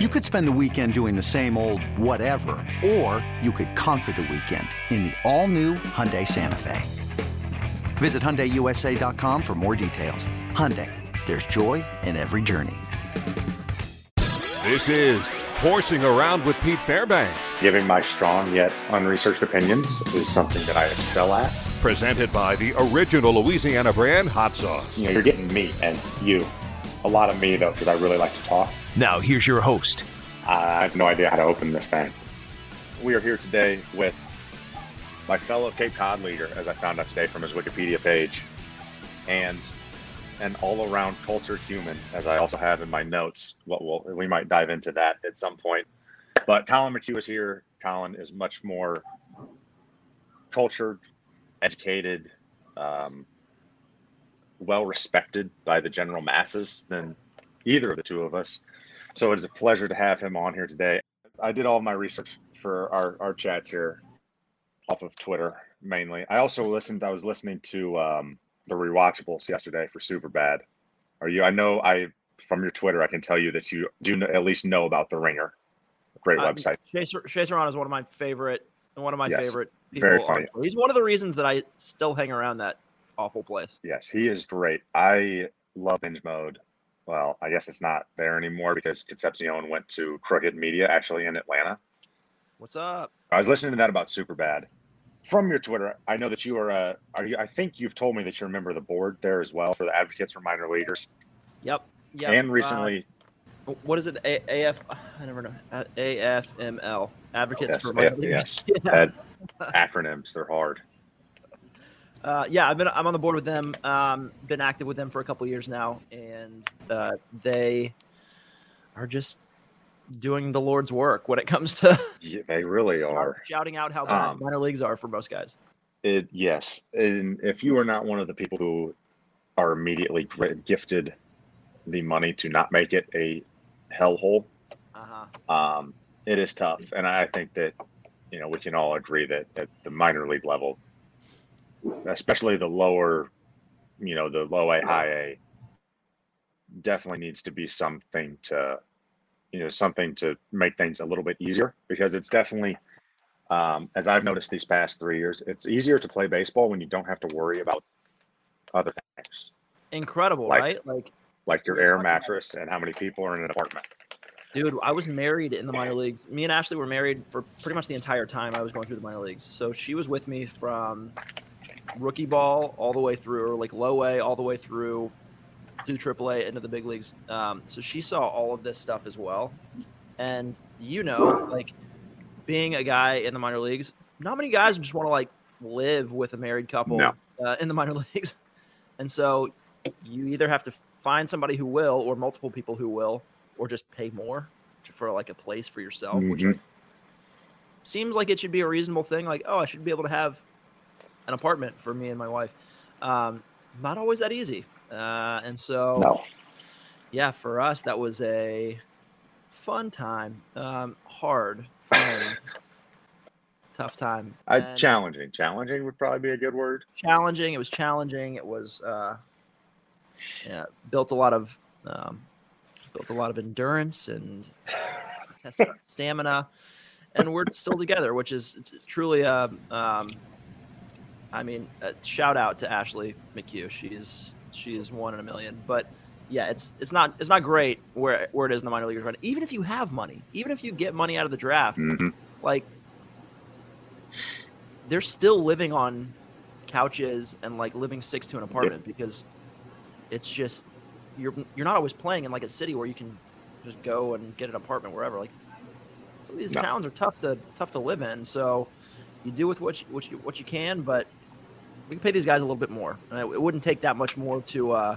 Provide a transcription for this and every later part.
You could spend the weekend doing the same old whatever, or you could conquer the weekend in the all-new Hyundai Santa Fe. Visit HyundaiUSA.com for more details. Hyundai, there's joy in every journey. This is Horsing Around with Pete Fairbanks. Giving my strong yet unresearched opinions is something that I excel at. Presented by the original Louisiana brand hot sauce. You know, you're getting me and you. A lot of me, though, because I really like to talk. Now, here's your host. I have no idea how to open this thing. We are here today with my fellow Cape Cod Leaguer, as I found out today from his Wikipedia page, and an all-around cultured human, as I also have in my notes. What we'll, we might dive into that at some point. But Collin McHugh is here. Collin is much more cultured, educated, um, well respected by the general masses than either of the two of us. So it is a pleasure to have him on here today. I did all of my research for our, our chats here off of Twitter mainly. I also listened, I was listening to um, the rewatchables yesterday for Superbad. Are you, I know I, from your Twitter, I can tell you that you do know, at least know about The Ringer. Great Um, website. Chase Chase is one of my favorite, one of my Yes, favorite people. very funny. He's one of the reasons that I still hang around that awful place. Yes, he is great. I love binge mode. Well, I guess it's not there anymore because Concepcion went to Crooked Media, actually in Atlanta. What's up? I was listening to that about Superbad. From your Twitter, I know that you are a. Are you? I think you've told me that you're a member of the board there as well for the Advocates for Minor Leaguers. Yep. Yep. and uh, recently, what is it? A- AF? I never know. Uh, AFML. Advocates yes, for minor leaguers. yes, Yeah. acronyms they're hard. Uh, yeah, I've been I'm on the board with them. Um, been active with them for a couple years now, and uh, they are just doing the Lord's work when it comes to Yeah, they really are. shouting out how bad Um, minor leagues are for most guys. It yes, and if you are not one of the people who are immediately gifted the money to not make it a hellhole, Uh huh. um, it is tough. And I think that you know we can all agree that at the minor league level, especially the lower, you know, the low A, high A, definitely needs to be something to, you know, something to make things a little bit easier because it's definitely. Um, as I've noticed these past three years, it's easier to play baseball when you don't have to worry about other things Incredible, Like- right? Like like your air mattress and how many people are in an apartment. Dude, I was married in the minor leagues. Me and Ashley were married for pretty much the entire time I was going through the minor leagues. So she was with me from rookie ball all the way through, or like low A all the way through through AAA into the big leagues. Um, so she saw all of this stuff as well. And you know, like being a guy in the minor leagues, not many guys just want to like live with a married couple No. uh, in the minor leagues. And so you either have to find somebody who will, or multiple people who will, or just pay more for like a place for yourself, which Mhm. seems like it should be a reasonable thing. Like, oh, I should be able to have an apartment for me and my wife. Um, not always that easy. Uh, and so, No, yeah, for us, that was a fun time. Um, hard, fun, tough time. Challenging. Challenging would probably be a good word. challenging. It was challenging. It was uh, yeah, built a lot of um, built a lot of endurance and tested stamina, and we're still together, which is truly a. Um, I mean, a shout out to Ashley McHugh. She's she is one in a million, but. Yeah, it's it's not it's not great where where it is in the minor leagues right. Even if you have money, even if you get money out of the draft, hmm like they're still living on couches and like living six to an apartment because it's just you're you're not always playing in like a city where you can just go and get an apartment wherever like some of these No. towns are tough to tough to live in so you do with what you, what you what you can but we can pay these guys a little bit more and it, wouldn't take that much more to uh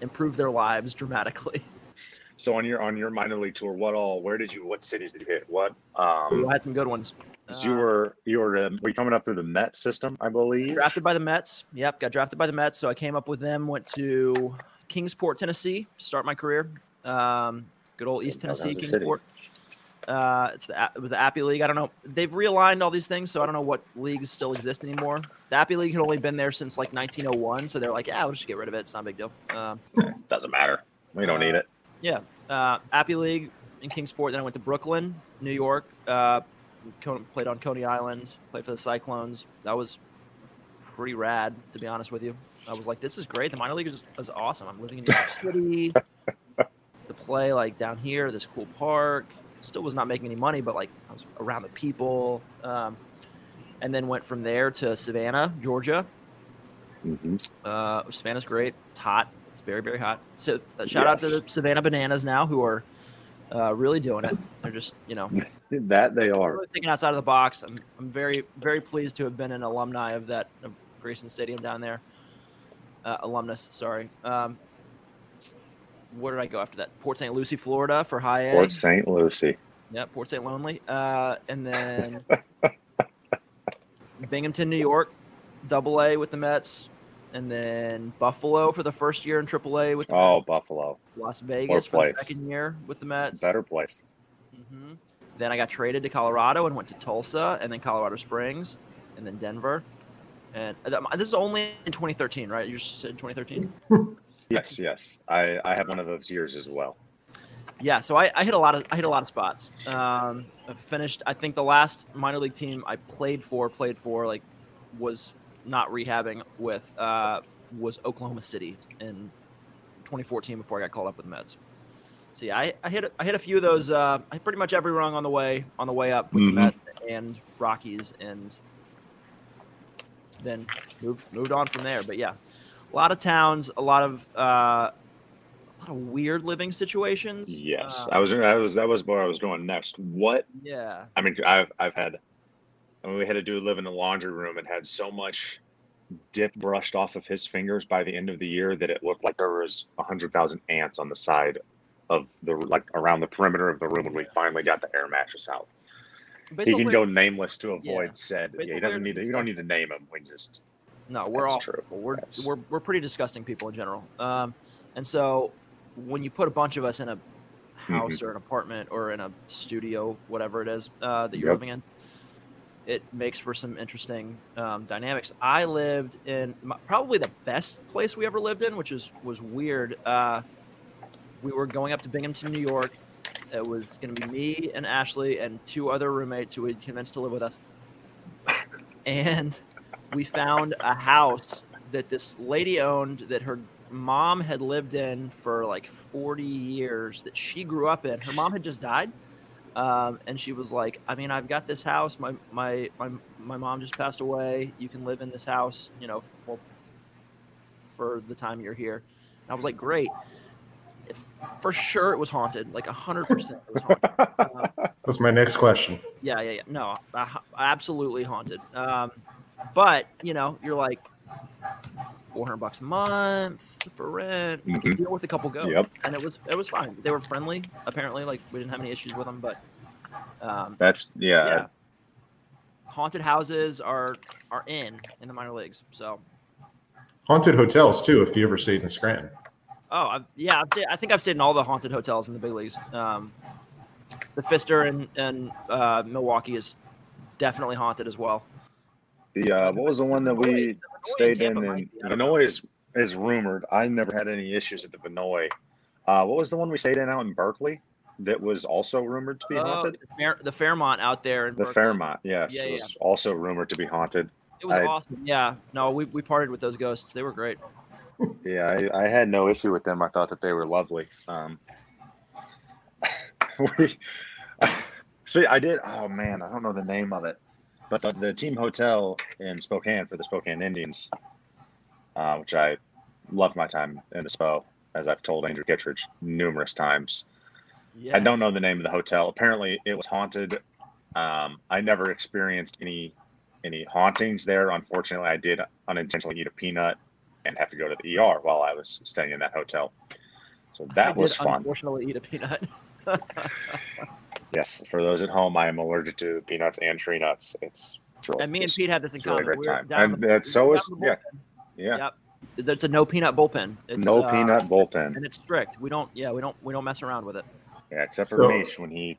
improve their lives dramatically So on your on your minor league tour, what all? Where did you? What cities did you hit? What? Um, had some good ones you were you were um, were you coming up through the Met system, I believe. Drafted by the Mets. Yep, got drafted by the Mets. So I came up with them. Went to Kingsport, Tennessee, start my career. Um, good old East Tennessee, Kingsport. city. Uh, it's the it was the Appy League. I don't know. They've realigned all these things, so I don't know what leagues still exist anymore. The Appy League had only been there since like 1901, so they're like, yeah, we'll just get rid of it. It's not a big deal. Um, Doesn't matter. We don't need it. yeah, uh, Appy League in Kingsport. Then I went to Brooklyn, New York. Uh, played on Coney Island. Played for the Cyclones. That was pretty rad, to be honest with you. I was like, this is great. The minor league is, is awesome. I'm living in New York City. to play like down here, this cool park. Still was not making any money, but like I was around the people. Um, and then went from there to Savannah, Georgia. Mm-hmm. Uh, Savannah's great. It's hot. It's very, very hot. So uh, shout out to the Savannah Bananas now, who are uh, really doing it. They're just, you know, That they are. really thinking outside of the box. I'm, I'm very, very pleased to have been an alumni of that of Grayson Stadium down there. Uh, alumnus, sorry. Um, where did I go after that? Port St. Lucie, Florida, for high A. Port St. Lucie. Yep, Port St. Lonely. Uh, and then Binghamton, New York, double A with the Mets. And then Buffalo for the first year in triple A with the Oh, Mets. Buffalo. Las Vegas for the second year with the Mets. Better place. hmm Then I got traded to Colorado and went to Tulsa and then Colorado Springs and then Denver. And uh, this is only in 2013, right? You just said 2013. Yes, yes. I, I have one of those years as well. Yeah, so I, I hit a lot of I hit a lot of spots. Um, I finished. I think the last minor league team I played for, played for, like, was not rehabbing with uh, was Oklahoma City in 2014 before I got called up with the Mets. So yeah, I, I hit I hit a few of those. Uh, I hit pretty much every rung on the way on the way up with Mhm. the Mets and Rockies, and then moved moved on from there. But yeah, a lot of towns, a lot of uh, a lot of weird living situations. Yes, Uh, I was. I was. That was where I was going next. What? Yeah. I mean, I've I've had. I mean, we had to do live in a laundry room and had so much dip brushed off of his fingers by the end of the year that it looked like there was a hundred thousand ants on the side of the like around the perimeter of the room when we finally got the air mattress out. He can go nameless to avoid Yeah. said. Yeah, he doesn't need to. You don't need to name him. We just. No, we're That's all true. we're, That's- we're we're pretty disgusting people in general. Um, and so when you put a bunch of us in a house or an apartment or in a studio, whatever it is uh, that you're Yep. living in, it makes for some interesting um, dynamics. I lived in my, probably the best place we ever lived in, which is was weird. Uh, we were going up to Binghamton, New York. It was going to be me and Ashley and two other roommates who we had convinced to live with us. And we found a house that this lady owned that her mom had lived in for like 40 years that she grew up in. Her mom had just died. Um, and she was like, I mean, I've got this house. My, my, my, my mom just passed away. You can live in this house, you know, for, for the time you're here. And I was like, great. If, for sure it was haunted, like 100% it was haunted. That's my next question. Yeah, yeah, yeah. No, uh, absolutely haunted. Um, but you know, you're like four hundred bucks a month for rent. You can Mhm. deal with a couple ghosts, Yep. and it was it was fine. They were friendly. Apparently, like we didn't have any issues with them. But um, That's yeah. yeah, haunted houses are are in in the minor leagues. So, Haunted hotels too, if you ever stayed in Scranton. oh I've, yeah, I've stayed, I think I've stayed in all the haunted hotels in the big leagues. Um, the Pfister in, in uh, Milwaukee is definitely haunted as well. The uh, what was the one that we stayed in? In might be, I don't know. Vinoy is is rumored. I never had any issues at the Vinoy. Uh, what was the one we stayed in out in Berkeley that was also rumored to be Oh, haunted? the, Fair, the Fairmont out there in The Berkeley. Fairmont, yes, Yeah, it yeah. was also rumored to be haunted. It was I- awesome. Yeah. No, we, we partied with those ghosts. They were great. Yeah, I, I had no issue with them. I thought that they were lovely. Um, we, so I did. Oh man, I don't know the name of it, but the, the team hotel in Spokane for the Spokane Indians, uh, which I loved my time in the Spo, as I've told Andrew Kittredge numerous times. I don't know the name of the hotel. Apparently, it was haunted. Um, I never experienced any any hauntings there. Unfortunately, I did unintentionally eat a peanut and have to go to the ER while I was staying in that hotel. So that was fun. Unfortunately, eat a peanut. Yes, for those at home, I am allergic to peanuts and tree nuts. It's, it's really, and me and Pete had this in it's really common. great We time. And the- that- so were is yeah, yeah. Yep. That's a no peanut bullpen. It's, no uh, peanut bullpen. and it's strict. We don't. Yeah, we don't. We don't mess around with it. Yeah, except for So- Mish when he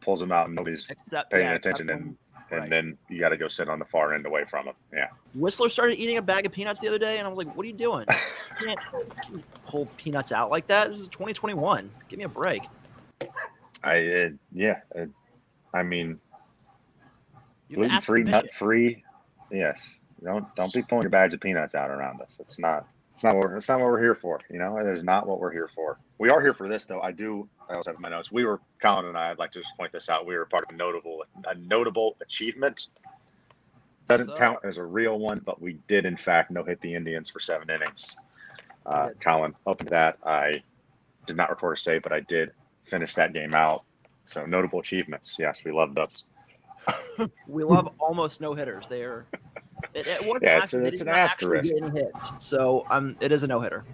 pulls them out and nobody's Except paying yeah, attention, and and right. then you got to go sit on the far end away from him. Yeah. Wisler started eating a bag of peanuts the other day, and I was like, "What are you doing? You can't, you can't pull peanuts out like that. This is 2021. Give me a break." I uh, yeah. I mean, You have to gluten free, nut free. Yes. Don't don't be pulling your bags of peanuts out around us. It's not. It's not what we're, it's not what we're here for. You know, it is not what we're here for. We are here for this, though. I do. I also have my notes. We were Collin and I. I'd like to just point this out. We were part of a notable a notable achievement. Doesn't count as a real one, but we did in fact no hit the Indians for seven innings. Uh. Collin, to that, I did not record a save, but I did finish that game out. So notable achievements. Yes, we love those. We love almost no hitters. They are. It, it wasn't Yeah, it's- actually, it's an not actually asterisk. hits. So um, it is a no hitter.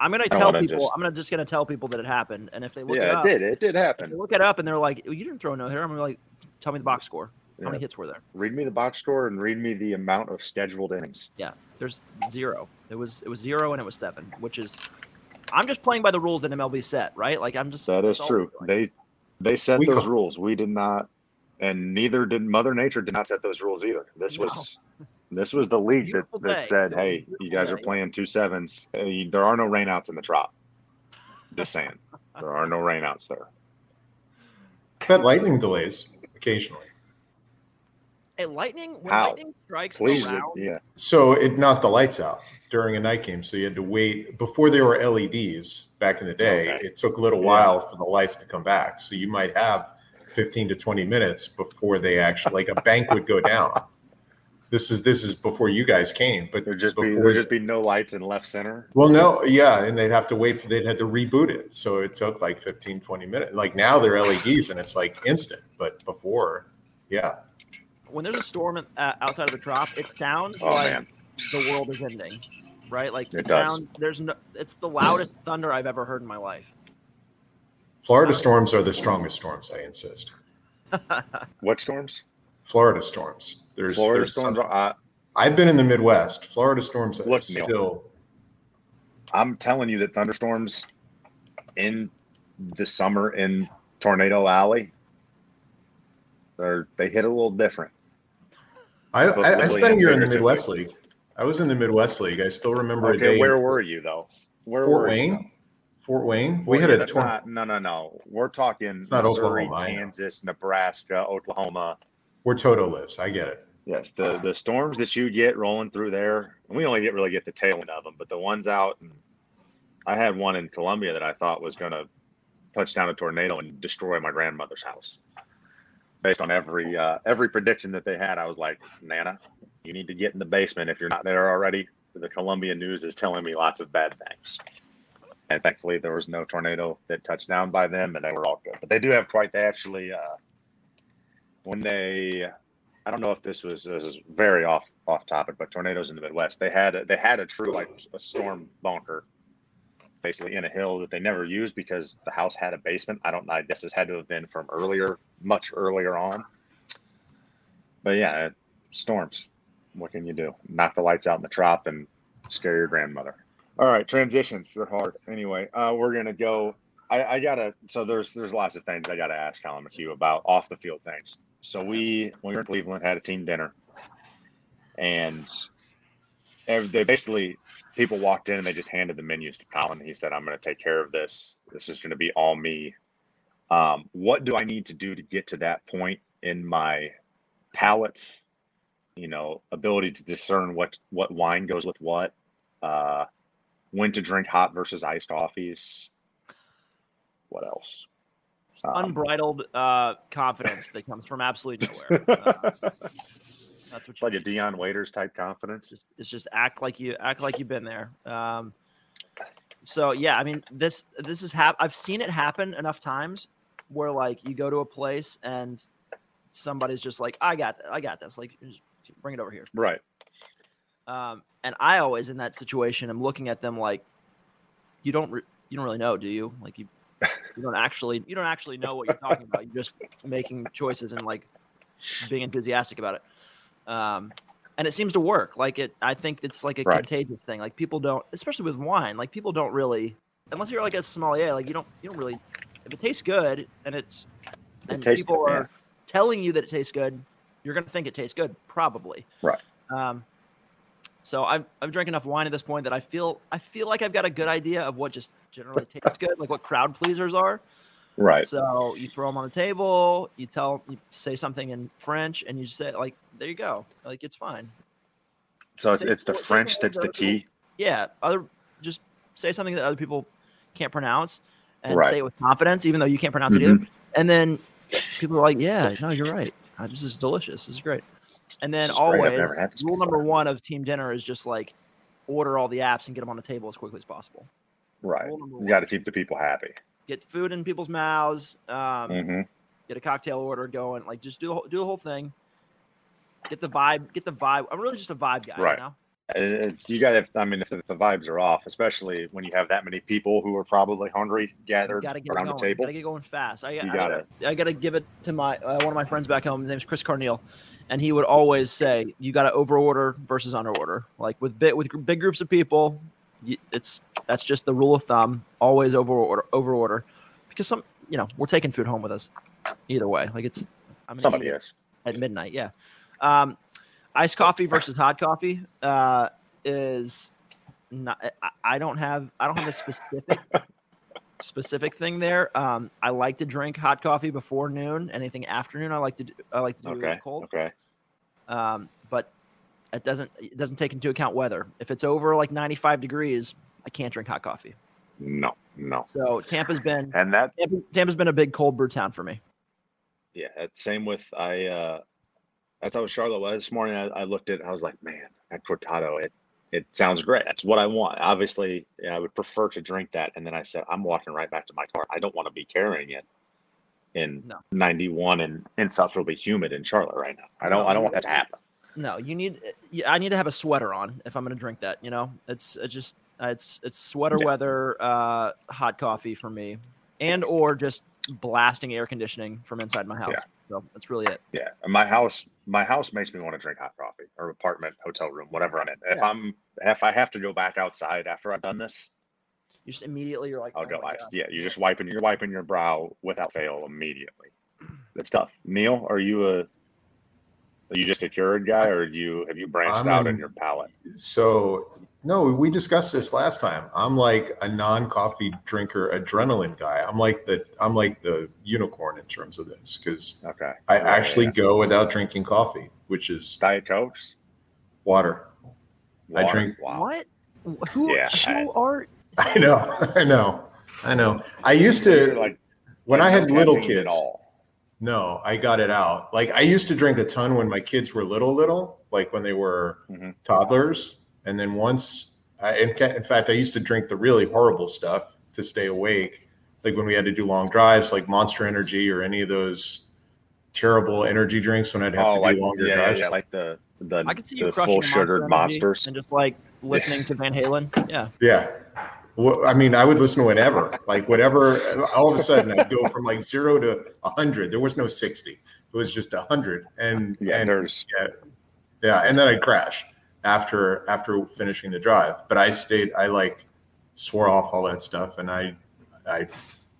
I'm gonna tell people. just- I'm gonna just gonna tell people that it happened, and if they look it yeah, up, it did. It did happen. look it up, and they're like, "You didn't throw a no hitter," I'm gonna be like, "Tell me the box score. How Yeah. many hits were there?" Read me the box score and read me the amount of scheduled innings. Yeah, there's zero. It was it was zero and it was seven, which is. I'm just playing by the rules that MLB set, right? Like I'm just. That is true. They they set We those go- rules. We did not, and neither did Mother Nature did not set those rules either. This No. was this was the league that, that said, It was "Hey, you beautiful guys are playing two sevens. Uh, you- There are no rainouts in the trop." Just saying, there are no rainouts there. That lightning delays occasionally. A lightning. When How? lightning strikes Please, around, yeah, So it knocked the lights out during a night game. So you had to wait before there were LEDs back in the day. Okay. It took a little Yeah. while for the lights to come back. So you might have 15 to 20 minutes before they actually like a bank would go down. This is this is before you guys came, but there'd just be there'd just be no lights in left center. Well, no, yeah, and they'd have to wait for they'd have to reboot it. So it took like 15, 20 minutes. Like now they're LEDs and it's like instant, but before, yeah. when there's a storm uh, outside of the trop, it sounds Oh like man, the world is ending, right? Like It it does. There's no. It's the loudest thunder I've ever heard in my life. Florida storms are the strongest storms, I insist. what storms? Florida storms. There's Florida there's storms. some- Are, uh, I've been in the Midwest. Florida storms are Look, Neil. I'm telling you that thunderstorms in the summer in Tornado Alley, they're they hit a little different. I, I, I spent a year in the. Midwest League. I was in the Midwest League. I still remember a day. where were you though? Where Fort were you, Wayne? Fort Wayne. We had a tor- not, no, no, no. We're talking It's not Missouri, Oklahoma, Kansas, Nebraska, Oklahoma. where Toto lives. I get it. Yes, the the storms that you get rolling through there, and we only get really get the tail end of them, but the ones out, and I had one in Columbia that I thought was going to touch down a tornado and destroy my grandmother's house. Based on every uh, every prediction that they had, I was like, Nana, you need to get in the basement if you're not there already. The Columbia News is telling me lots of bad things. And thankfully, there was no tornado that touched down by them, and they were all good. But they do have quite. They actually, uh, when they I don't know if this was this is very off off topic, but tornadoes in the Midwest they had a, they had a true like a storm bunker, basically in a hill that they never used because the house had a basement. I don't know. I guess this had to have been from earlier, much earlier on. But yeah, storms. What can you do? Knock the lights out in the trop and scare your grandmother. All right, transitions. They're hard. Anyway, uh, we're gonna go. I, I gotta. So there's there's lots of things I gotta ask Collin McHugh about off the field things. So we when we were in Cleveland had a team dinner, and they basically people walked in and they just handed the menus to Collin. He said, "I'm to take care of this. This is to be all me." Um, what do I need to do to get to that point in my palate? You know, ability to discern what what wine goes with what, uh, when to drink hot versus iced coffees. What else? Um, Unbridled uh, confidence that comes from absolutely nowhere. Uh, that's what It's you like a. Dion Waiters type confidence. just it's just act like you act like you've been there. Um, so yeah, I mean this this is hap- I've seen it happen enough times where like you go to a place and somebody's just like I got I got this like bring it over here. Right. Um, and I always in that situation am looking at them like you don't re- you don't really know, do you? Like you you don't actually you don't actually know what you're talking about. You're just making choices and like being enthusiastic about it. Um, and it seems to work. Like it, I think it's like a Right. contagious thing. Like people don't, especially with wine. Like people don't really, unless you're like a sommelier. Like you don't, you don't really. If it tastes good and it's, It and people good, are yeah. telling you that it tastes good, you're gonna think it tastes good, probably. Right. Um, so I've I've drank enough wine at this point that I feel I feel like I've got a good idea of what just generally tastes good, like what crowd pleasers are. Right. So you throw them on the table, you tell, you say something in French, and you just say like, "There you go." Like it's fine. So it's, Say- it's the French that's the other people- key. Yeah, other just say something that other people can't pronounce, and Right. say it with confidence, even though you can't pronounce it Mhm. either. And then people are like, "Yeah, no, you're right. This is delicious. This is great." And then This is great. I've always never had this rule number one of team dinner is just like order all the apps and get them on the table as quickly as possible. Right. You got to keep the people happy. Get food in people's mouths. Um, hmm get a cocktail order going. Like just do do the whole thing. Get the vibe. Get the vibe. I'm really just a vibe guy. Right. You know? Uh, you got to. I mean, if the, vibes are off, especially when you have that many people who are probably hungry gathered Got to get around going. the table. Got to get going fast. I, You I gotta. I got to give it to my uh, one of my friends back home. His name's Chris Carneal, and he would always say, "You got to overorder versus underorder." Like with big with big groups of people, you, it's that's just the rule of thumb. Always overorder overorder, because some you know we're taking food home with us either way. Like it's I'm Somebody is. at midnight. Yeah. Um, iced coffee versus hot coffee uh, is not. I, don't have. I don't have a specific specific thing there. Um, I like to drink hot coffee before noon. Anything afternoon, I like to. Do, I like to do Okay. cold. Okay. Um, but it doesn't. It doesn't take into account weather. If it's over like 95 degrees, I can't drink hot coffee. No. No. So Tampa's been And that. Tampa, Tampa's been a big cold brew town for me. Yeah. Same with I. uh That's how Charlotte was this morning. I, I looked at. I was like, man, that cortado. It. It sounds great. That's what I want. Obviously, yeah, I would prefer to drink that. And then I said, I'm walking right back to my car. I don't want to be carrying it in No. 91 and insufferably humid in Charlotte right now. I don't. I don't want that to happen. No, you need. yeah, I need to have a sweater on if I'm going to drink that. You know, it's it's just it's it's sweater Yeah. weather, uh, hot coffee for me, and or just blasting air conditioning from inside my house. Yeah. So that's really it. Yeah, and my house, my house makes me want to drink hot coffee or apartment, hotel room, whatever I'm in. If Yeah. I'm, if I have to go back outside after I've done mm-hmm. this, You just immediately you're like, I'll oh go my ice. God. Yeah, you're just wiping, you're wiping your brow without fail immediately. That's tough. Neil, are you a, are you just a cured guy, or do you have you branched I'm out an- in your palate? So no, we discussed this last time. I'm like a non-coffee drinker, adrenaline guy. I'm like the I'm like the unicorn in terms of this because Okay, I Yeah, actually yeah. go without drinking coffee, which is diet cokes. water. I drink- Wow. What? Who, Yeah, who are? I know, I know, I know. I used to like when I had little kids. all. No, I got it out. Like I used to drink a ton when my kids were little, little, like when they were Mhm. toddlers. And then once, I, in, in fact, I used to drink the really horrible stuff to stay awake. Like when we had to do long drives, like Monster Energy or any of those terrible energy drinks when I'd have Oh, to like do longer yeah, yeah, drives. yeah, like the the, I could see you the crushing full a Monster sugared Energy monsters. and just like listening to Van Halen. Yeah. Yeah. Well, I mean, I would listen to whatever, like whatever. All of a sudden, I'd go from like zero to a hundred. There was no sixty; it was just a hundred. And Yeah, and there's yeah, yeah, and then I'd crash after after finishing the drive. But I stayed. I like swore off all that stuff, and I, I,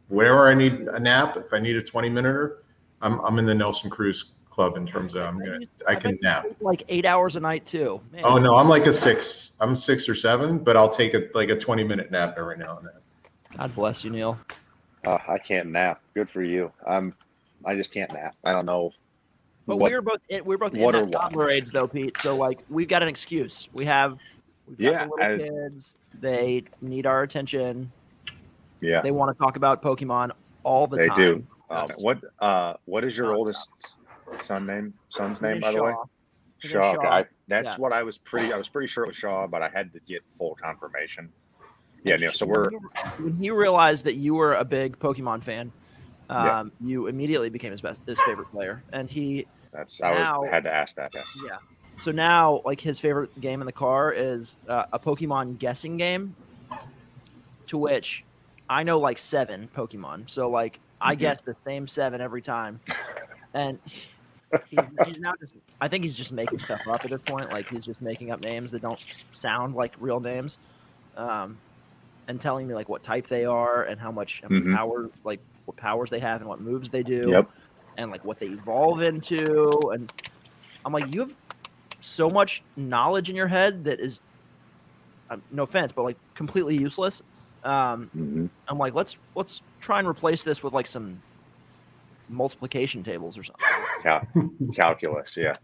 whenever I need a nap, if I need a twenty minute, I'm I'm in the Nelson Cruz club in terms of I'm gonna I can nap. Like eight hours a night too. Man, Oh no, I'm like a six. I'm six or seven, but I'll take a like a 20 minute nap every now and then. God bless you, Neil. Uh, I can't nap. Good for you. I'm. I just can't nap. I don't know. But what- we're both in, we're both in that toddler age though, Pete. So like we've got an excuse. We have we've got Yeah, the little I- kids. They need our attention. Yeah, They want to talk about Pokemon all the they time. They do. Um, what? Uh, what is your Nonstop. oldest son name? Son's name, by the way. Shaw. Shaw. Shaw. I, that's Yeah. what I was pretty. I was pretty sure it was Shaw, but I had to get full confirmation. Yeah, Neil. So we're he- when he realized that you were a big Pokemon fan, um, Yeah. you immediately became his best his favorite player, and he that's. I was had to ask that. Yes. yeah. So now, like his favorite game in the car is uh, a Pokemon guessing game, to which I know like seven Pokemon. So like I Mhm. guess the same seven every time, and he's, he's now just. I think he's just making stuff up at this point. Like he's just making up names that don't sound like real names, um, and telling me like what type they are and how much Mhm. power, like what powers they have and what moves they do Yep. And like what they evolve into and i'm like you have so much knowledge in your head that is um, no offense but like completely useless um hmm i'm like let's let's try and replace this with like some multiplication tables or something. Yeah, calculus, yeah.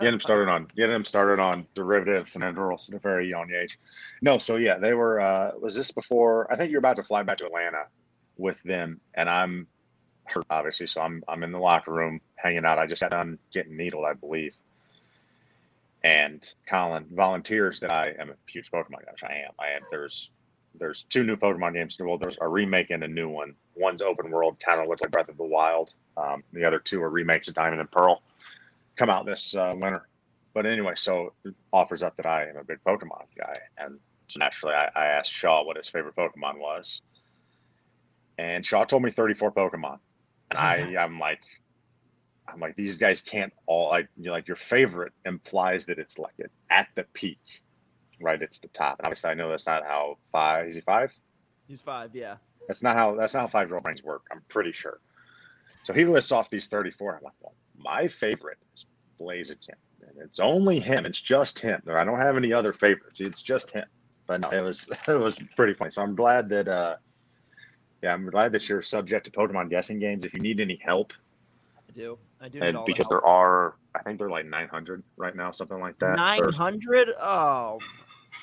Get him started on get him started on derivatives and integrals at a very young age. No, so yeah, they were. uh Was this before? I think you're about to fly back to Atlanta with them, and I'm hurt obviously, so I'm I'm in the locker room hanging out. I just got done getting needled, I believe. And Collin volunteers that I am a huge Pokemon guy, I am. I am. There's there's two new Pokemon games. Well, there's a remake and a new one. One's open world, kind of looks like Breath of the Wild. Um, the other two are remakes of Diamond and Pearl. Come out this uh, winter. But anyway, so offers up that I am a big Pokemon guy, and so naturally, I, I asked Shaw what his favorite Pokemon was, and Shaw told me 34 Pokemon, and I I'm like, I'm like these guys can't all like you know, like your favorite implies that it's like it, at the peak, right? It's the top. And obviously, I know that's not how five. Is he five? He's five, yeah. That's not how that's not how five year old brains work. I'm pretty sure. So he lists off these 34. I'm like, well, my favorite is Blaziken. And it's only him. It's just him. I don't have any other favorites. It's just him. But no, it was it was pretty funny. So I'm glad that uh yeah, I'm glad that you're subject to Pokemon guessing games. If you need any help, I do. I do. need and all the because help. there are, I think they're like 900 right now, something like that. 900. Oh.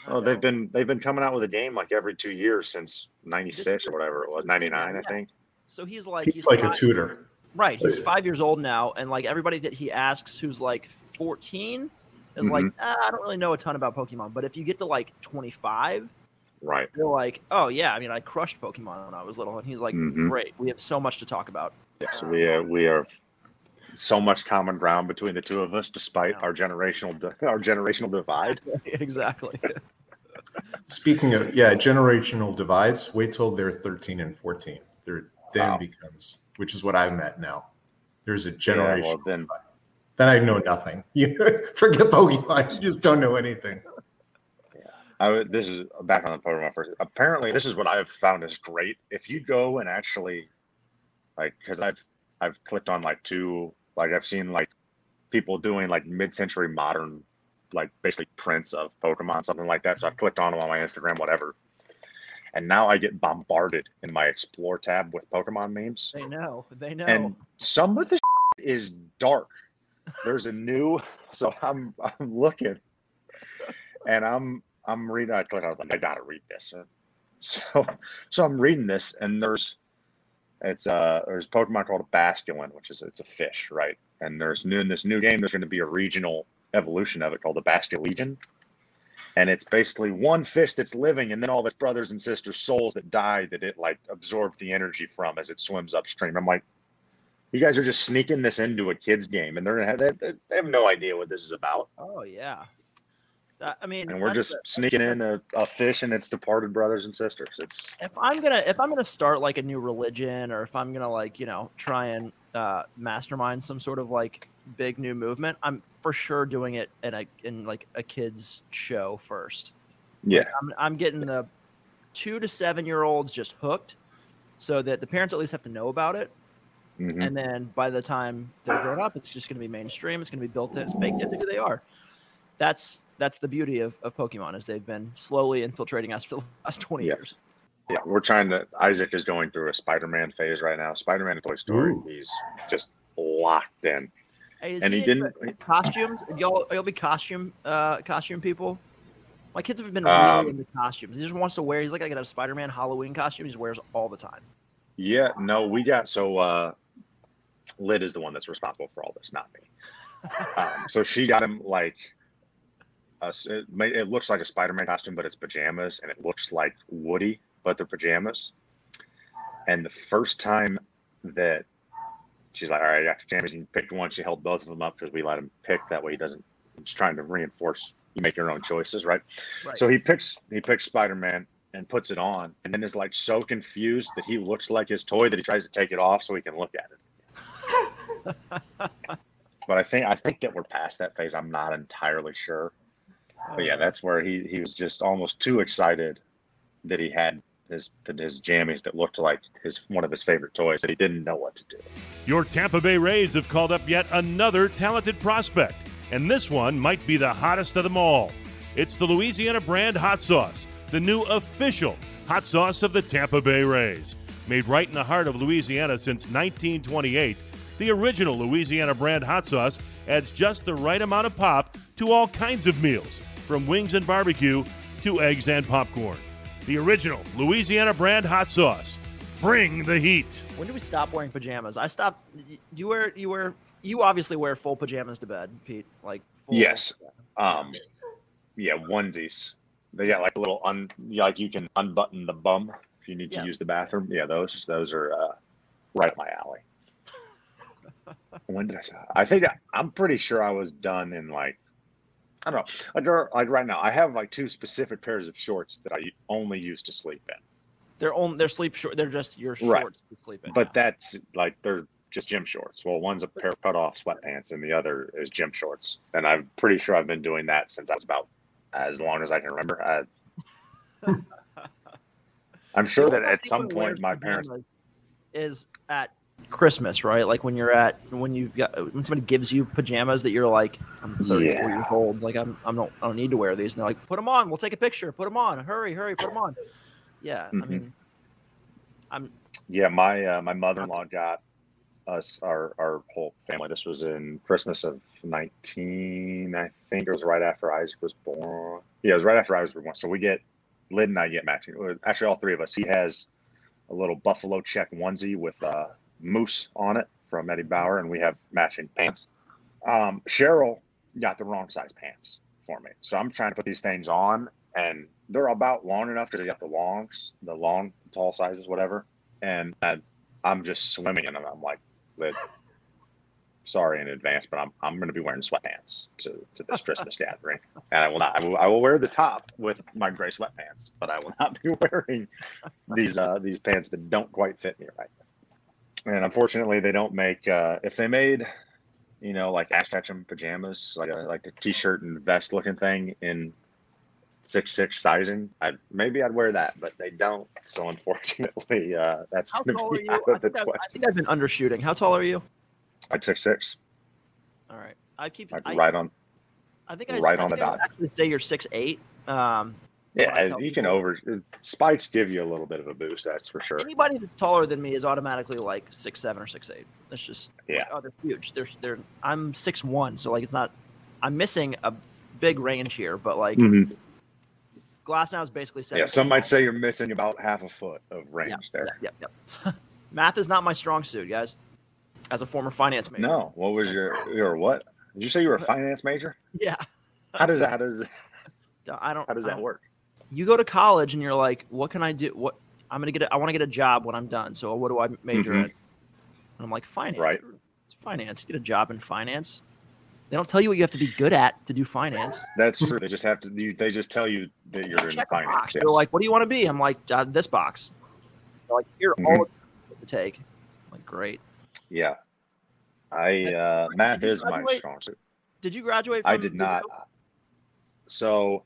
Oh, they've been they've been coming out with a game like every two years since '96 or whatever it was, '99, I think. So he's like He's like a tutor. Right. He's five years old now, and like everybody that he asks who's like 14 is like, Mm-hmm. ah, I don't really know a ton about Pokemon. But if you get to like 25, Right. they're like, oh yeah, I mean, I crushed Pokemon when I was little, and he's like, Mhm. great, we have so much to talk about. Yes, we are. we are so much common ground between the two of us, despite Yeah. our generational di- our generational divide. exactly. Speaking of yeah, generational divides. Wait till they're 13 and 14. They're then Wow. becomes, which is what I'm at now. There's a Yeah, generation. well, then then I know nothing. You forget Pokemon. You just don't know anything. I this is back on the Pokemon first. Apparently, this is what I've found is great. If you go and actually, like, because I've I've clicked on like two, like I've seen like people doing like mid-century modern, like basically prints of Pokemon, something like that. So I've clicked on them on my Instagram, whatever. And now I get bombarded in my Explore tab with Pokemon memes. They know. They know. and some of the is dark. There's a new, so I'm I'm looking, and I'm I'm reading. I clicked. I was like, I gotta read this. So so I'm reading this, and there's it's uh there's a Pokemon called a Basculin, which is it's a fish, right? And there's new in this new game. There's going to be a regional evolution of it called the Basculegion. And it's basically one fish that's living, and then all of its brothers and sisters' souls that die that it like absorbed the energy from as it swims upstream. I'm like, you guys are just sneaking this into a kids game, and they're gonna have they, they have no idea what this is about, oh yeah. I mean, and we're just sneaking in a, a fish and its departed brothers and sisters. It's if I'm gonna if I'm gonna start like a new religion or if I'm gonna like you know try and uh, mastermind some sort of like big new movement, I'm for sure doing it in a in like a kids show first. yeah, I'm I'm getting the two to seven year olds just hooked, so that the parents at least have to know about it, mhm. and then by the time they're grown up, it's just gonna be mainstream. It's gonna be built in. It's baked into who they are. That's that's the beauty of, of Pokemon is they've been slowly infiltrating us for the last twenty Yeah. years. yeah. We're trying to. Isaac is going through a Spider-Man phase right now. Spider-Man Toy Story. Ooh. He's just locked in. Hey, And he into didn't- costumes. Y'all, y'all be costume, uh, costume people. My kids have been Um, really into costumes. He just wants to wear. He's like, I got a Spider-Man Halloween costume. He wears all the time. Yeah, no, we got so uh Lid is the one that's responsible for all this, not me. Um, so she got him like a, s- it, it looks like a Spider-Man costume, but it's pajamas, and it looks like Woody, but they're pajamas. And the first time that she's like, "All right, I got pajamas," and you picked one, she held both of them up because we let him pick. That way, he doesn't. Just trying to reinforce you make your own choices, right? Right. So he picks he picks Spider Man and puts it on, and then is like so confused that he looks like his toy that he tries to take it off so he can look at it. but I think I think that we're past that phase. I'm not entirely sure. But yeah, that's where he he was just almost too excited that he had his his jammies that looked like his one of his favorite toys that he didn't know what to do. Your Tampa Bay Rays have called up yet another talented prospect, and this one might be the hottest of them all. It's the Louisiana brand hot sauce, the new official hot sauce of the Tampa Bay Rays. Made right in the heart of Louisiana since 1928, the original Louisiana brand hot sauce adds just the right amount of pop to all kinds of meals, from wings and barbecue to eggs and popcorn. The original Louisiana brand hot sauce. Bring the heat. When do we stop wearing pajamas? I stopped. y- You wear you wear you obviously wear full pajamas to bed, Pete. Like full, Yes. Um, yeah, onesies. They got like a little un, like you can unbutton the bum if you need to Yeah. use the bathroom. Yeah, those those are uh, right up my alley. when did I? say- I think I, I'm pretty sure I was done in like I don't know. Like, there- like right now, I have like two specific pairs of shorts that I only use to sleep in. They're only they're sleep short. They're just your Right. shorts to sleep in. But that's like they're just gym shorts. Well, one's a pair of cut off sweatpants, and the other is gym shorts. And I'm pretty sure I've been doing that since I was about as long as I can remember. I, I'm sure You that at some point my parents. is at Christmas, right? Like when you're at when you've got when somebody gives you pajamas that you're like, I'm 34 Yeah. years old, like I'm I'm don't I don't need to wear these, and they're like, put them on, we'll take a picture, put them on, hurry, hurry, put them on. Yeah, I Mhm. mean, I'm Yeah, my uh, my mother in law got us our our whole family. This was in Christmas of 19. I think it was right after Isaac was born. Yeah, it was right after Isaac was born. So we get Lyd and I get matching. Actually, all three of us. He has a little buffalo check onesie with uh, moose on it from Eddie Bauer, and we have matching pants. Um, Cheryl got the wrong size pants for me, so I'm trying to put these things on, and they're about long enough because they got the longs, the long, tall sizes, whatever. And I, I'm just swimming in them. I'm like, sorry in advance, but I'm I'm going to be wearing sweatpants to to this Christmas gathering, and I will not. I will, I will wear the top with my gray sweatpants, but I will not be wearing these uh these pants that don't quite fit me right. And unfortunately, they don't make. uh If they made, you know, like Ash Ketchum pajamas, like a like a t-shirt and vest looking thing in six six sizing, I maybe I'd wear that, but they don't. So unfortunately, uh that's how going tall to are be out I of the think, I've, think I've been undershooting. How tall are you? Like six six, All right, I keep like I, right on. I think I right I on the think I dot. Actually, say you're six eight. Um, I Yeah, you can over spikes give you a little bit of a boost. That's for sure. anybody that's taller than me is automatically like six seven or six eight. That's just Yeah. Oh, they're huge. They're they're. I'm six one, so like it's not. I'm missing a big range here, but like Mhm. Glasnow is basically seven. Yeah, some might say you're missing about half a foot of range there. Yep, yep. Math is not my strong suit, guys. As a former finance major. No, what was your your what? Did you say you were a finance major? Yeah. How does that how does I don't. how does that work? You go to college and you're like, what can I do? What I'm gonna get. A, I want to get a job when I'm done. So what do I major Mhm. in? And I'm like finance. Right. It's finance. You get a job in finance. They don't tell you what you have to be good at to do finance. That's true. They just have to. You, they just tell you that you're in Check a box. finance. They're like, what do you want to be? I'm like, uh, this box. They're like, here, Mhm. all to take. I'm like, great. yeah. I uh, math is my graduate? strong suit. Did you graduate? I did not. So,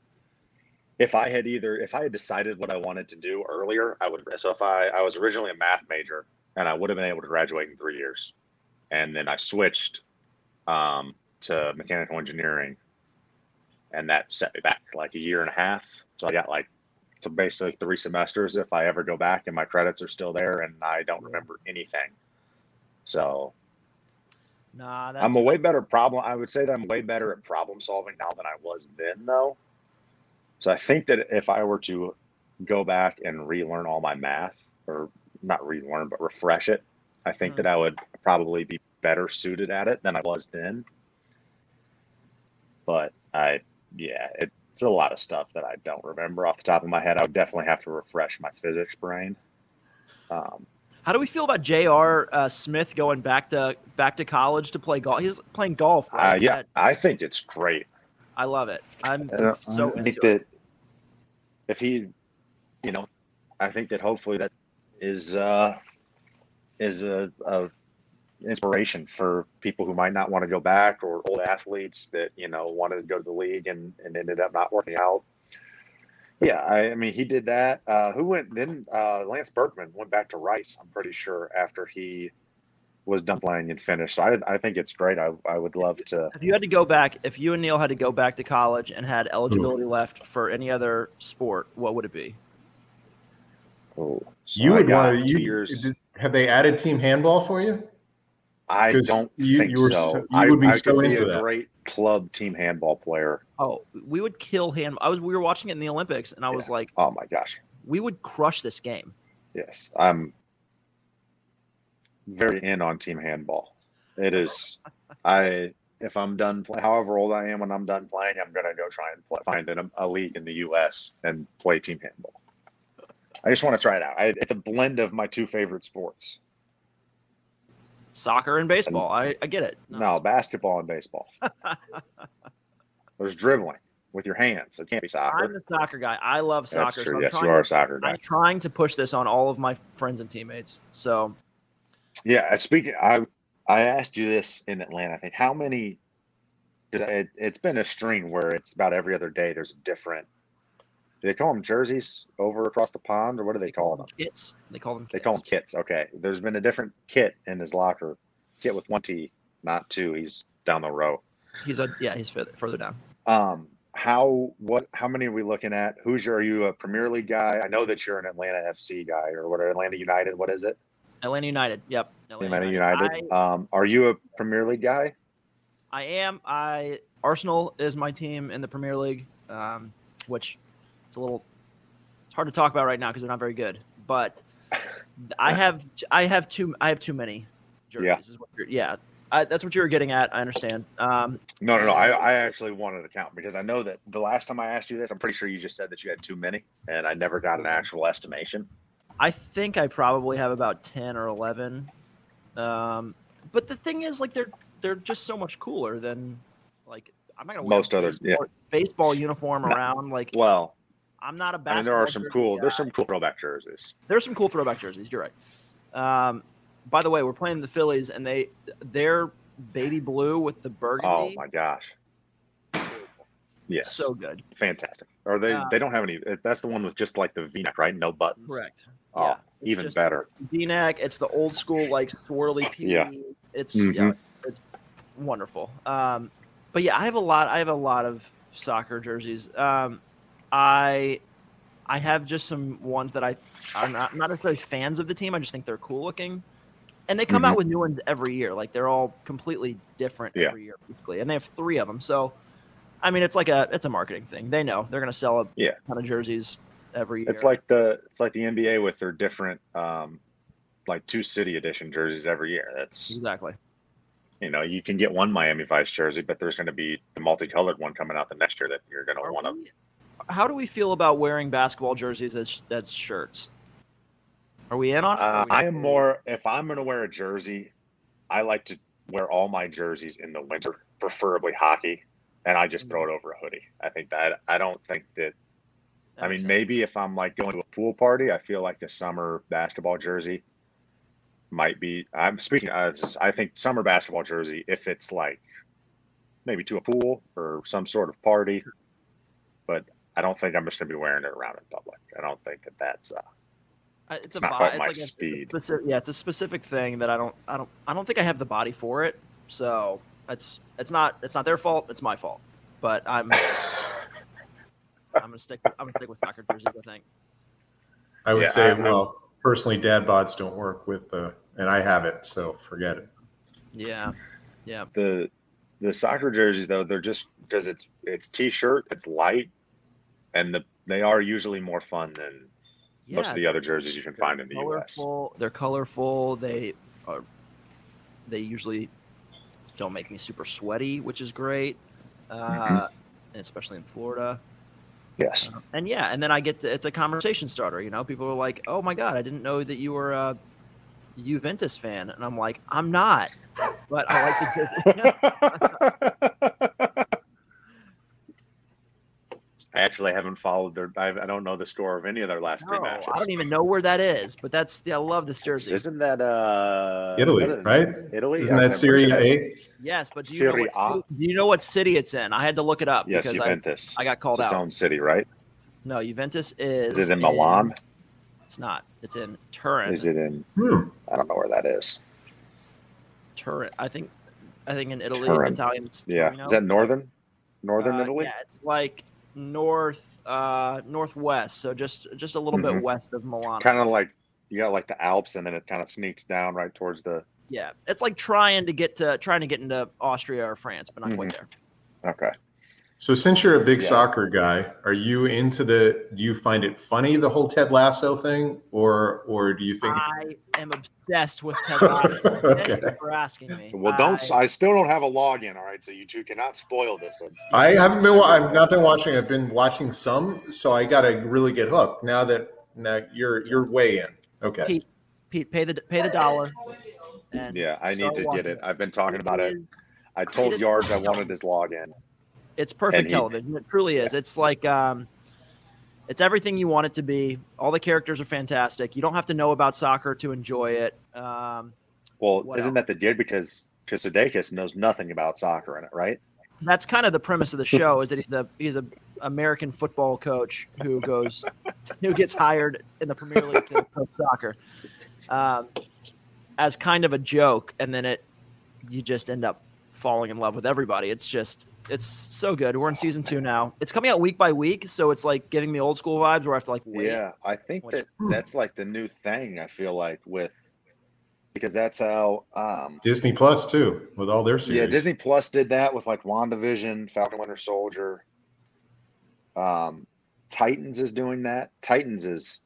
if I had either if I had decided what I wanted to do earlier, I would. So if I I was originally a math major, and I would have been able to graduate in three years, and then I switched um, to mechanical engineering, and that set me back like a year and a half. So I got like to basically three semesters if I ever go back, and my credits are still there, and I don't remember anything. So Nah, that's I'm a way better problem. I would say that I'm way better at problem solving now than I was then, though. So I think that if I were to go back and relearn all my math, or not relearn, but refresh it, I think Mhm. that I would probably be better suited at it than I was then. But I, yeah, it's a lot of stuff that I don't remember off the top of my head. I would definitely have to refresh my physics brain. Um, How do we feel about J.R. Uh, Smith going back to back to college to play golf? He's playing golf. uh, Right? yeah, I think it's great. I love it. I'm so I into think it. that if he, you know, I think that hopefully that is uh, is a, a inspiration for people who might not want to go back or old athletes that you know wanted to go to the league and, and ended up not working out. Yeah, I, I mean he did that. Uh, who went then? Uh, Lance Berkman went back to Rice. I'm pretty sure after he was done playing and finished. So I, I think it's great. I, I would love to. If you had to go back, if you and Neil had to go back to college and had eligibility hmm. left for any other sport, what would it be? Oh, so you I would want to. two You, years. did- have they added team handball for you? I don't you- think you were so. so- you I, would be I so could be into a that. great club team handball player. Oh, we would kill hand. I was we were watching it in the Olympics, and I was like, Oh my gosh. we would crush this game. Yes, I'm very in on team handball. It is. I if I'm done play, however old I am when I'm done playing, I'm gonna go try and play, find an, a league in the U.S. and play team handball. I just want to try it out. I, it's a blend of my two favorite sports. Soccer and baseball. I, I get it. No, basketball and baseball. There's dribbling with your hands. It can't be soccer. I'm the soccer guy. I love soccer. That's true. I'm yes, you are a soccer guy. I'm trying to push this on all of my friends and teammates. So Yeah, speaking, I I asked you this in Atlanta. I think how many? Because it, it's been a string where it's about every other day. There's a different. Do they call them jerseys over across the pond, or what do they call them? kits. They call them kits. They call them kits. Okay, there's been a different kit in his locker. Kit with one T, not two. He's down the row. He's a yeah. He's further, further down. Um, how what? How many are we looking at? Who's your? Are you a Premier League guy? I know that you're an Atlanta FC guy, or what? Atlanta United? What is it? Atlanta United. Yep. Atlanta United. Um, are you a Premier League guy? I, I am. I Arsenal is my team in the Premier League, um, which it's a little. It's hard to talk about right now because they're not very good. But I have I have too I have too many jerseys. Yeah. Is what you're, yeah. I, that's what you were getting at. I understand. Um, No, no, no. I, I actually wanted to count because I know that the last time I asked you this, I'm pretty sure you just said that you had too many, and I never got an actual estimation. I think I probably have about ten or eleven. Um, but the thing is, like they're they're just so much cooler than like I'm not gonna wear Most a others, yeah. baseball, baseball uniform around. Like Well, I'm not a basketball. mean, there are some cool. guy. There's some cool throwback jerseys. There's some cool throwback jerseys. You're right. Um, by the way, we're playing the Phillies, and they they're baby blue with the burgundy. Oh my gosh. Yes, so good. fantastic. Or they Uh, they don't have any. That's the one with just like the V-neck, right? No buttons. Correct. Oh, yeah. Even just better. V-neck. It's the old school like swirly P. Yeah. It's yeah, Mhm. it's wonderful. Um, but yeah, I have a lot. I have a lot of soccer jerseys. Um, I I have just some ones that I are not not necessarily fans of the team. I just think they're cool looking, and they come out with new ones every year. Like they're all completely different Yeah. every year, basically, and they have three of them. So, I mean, it's like a it's a marketing thing. They know they're going to sell a Yeah. ton of jerseys every year. It's like the it's like the NBA with their different um like two city edition jerseys every year. That's exactly. you know you can get one Miami Vice jersey, but there's going to be the multicolored one coming out the next year that you're going to want to. How do we feel about wearing basketball jerseys as as shirts? Are we in on? Uh, we- I am more if I'm going to wear a jersey, I like to wear all my jerseys in the winter, preferably hockey, and I just throw it over a hoodie. I think that I don't think that. That I mean, maybe if I'm like going to a pool party, I feel like the summer basketball jersey might be. I'm speaking. It's- I think summer basketball jersey, if it's like maybe to a pool or some sort of party, but I don't think I'm just going to be wearing it around in public. I don't think that that's. Uh, it's, it's a not quite it's my like a- a speed. specific- yeah, it's a specific thing that I don't, I don't, I don't think I have the body for it. So it's, it's not, it's not their fault. It's my fault. But I'm, I'm gonna stick, I'm gonna stick with soccer jerseys. I think. I would Yeah, say, I'm- well, personally, dad bods don't work with, the, and I have it, so forget it. Yeah, yeah. the the soccer jerseys though they're just because it's it's t-shirt it's light and the they are usually more fun than yeah most of the other jerseys you can find in the us colorful, They're colorful. They are. They usually don't make me super sweaty, which is great, uh, Mm-hmm. and especially in Florida. Yes Um, and yeah, and then I get to, it's a conversation starter. You know, people are like, "Oh my god, I didn't know that you were a Juventus fan," and I'm like, "I'm not, but I like to take the." i actually haven't followed their I, I don't know the score of any of their last three no, matches I don't even know where that is, but that's I love this jersey. isn't that uh Italy, is that a- right? italy Isn't that was Serie A? Yes, but do you know Serie what A? city, do you know what city it's in? I had to look it up yes because I, juventus I got called it's its out. own city right No, Juventus is. is it in milan It's not. It's in Turin. is it in Hmm. i don't know where that is Turin? I think. I think in Italy, Turin. Italian. Yeah Torino. is that northern northern Uh, italy Yeah, it's like north uh northwest, so just just a little bit Mhm. west of Milan. Kind of like you got like the Alps, and then it kind of sneaks down right towards the. Yeah, it's like trying to get to trying to get into Austria or France, but not quite there. Okay. So since you're a big Yeah. soccer guy, are you into the? Do you find it funny the whole Ted Lasso thing, or or do you think? I am obsessed with Ted Lasso. Thank okay. you for asking me. Well, don't. I- I, still don't have a login. All right, so you two cannot spoil this one. I haven't been. I've not been watching. I've been watching some, so I got to really get hooked now that now you're you're way in. Okay. Pete, Pete, pay the pay the dollar. and Yeah, I need start to watching get it. I've been talking about it. I told is Yards I wanted his login. It's perfect And television. It truly is. It's like um, it's everything you want it to be. All the characters are fantastic. You don't have to know about soccer to enjoy it. Um, Well, isn't that the deal? Because because Sudeikis knows nothing about soccer in it, right? that's kind of the premise of the show is that he's a he's a American football coach who goes who gets hired in the Premier League to coach soccer um, as kind of a joke, and then it you just end up falling in love with everybody. It's just it's so good. We're in season two now. It's coming out week by week, so it's like giving me old school vibes where I have to like wait. Yeah, I think Which- that that's like the new thing. I feel like with because that's how um Disney Plus too, with all their series. yeah Disney Plus did that with like WandaVision, Falcon Winter Soldier. Um, Titans is doing that. Titans is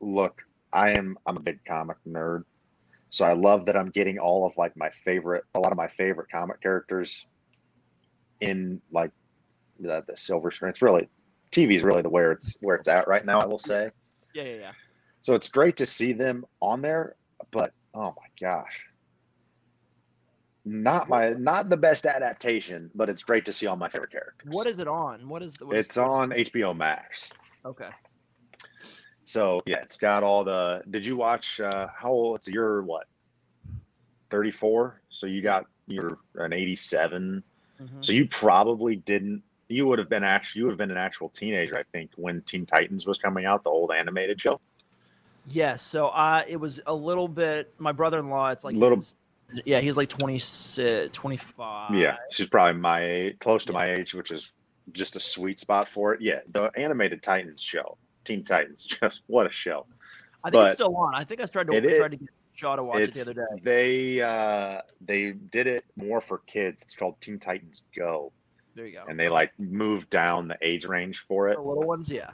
look. I am I'm a big comic nerd, so I love that I'm getting all of like my favorite a lot of my favorite comic characters in like the, the silver screen. It's really TV is really the where it's where it's at right now. I will say. yeah, yeah, yeah. So it's great to see them on there, but oh my gosh. Not my not the best adaptation, but it's great to see all my favorite characters. What is it on? What is the? What is- it's on HBO Max. Okay. So yeah, it's got all the did you watch uh how old it's you're what? 34? So you got you're an 87. Mhm. So you probably didn't you would have been actually you would have been an actual teenager, I think, when Teen Titans was coming out, the old animated show. Yes. So uh, it was a little bit. My brother-in-law. It's like Little- yeah, he's like 20, 25. Yeah, she's probably my age, close to my age, which is just a sweet spot for it. Yeah, the animated Titans show, Teen Titans, just what a show! I think but it's still on. I think I tried to is- tried to get Shaw to watch it the It's other day. they uh, they did it more for kids. It's called Teen Titans Go, There you go. and they like moved down the age range for it. the little ones. Yeah.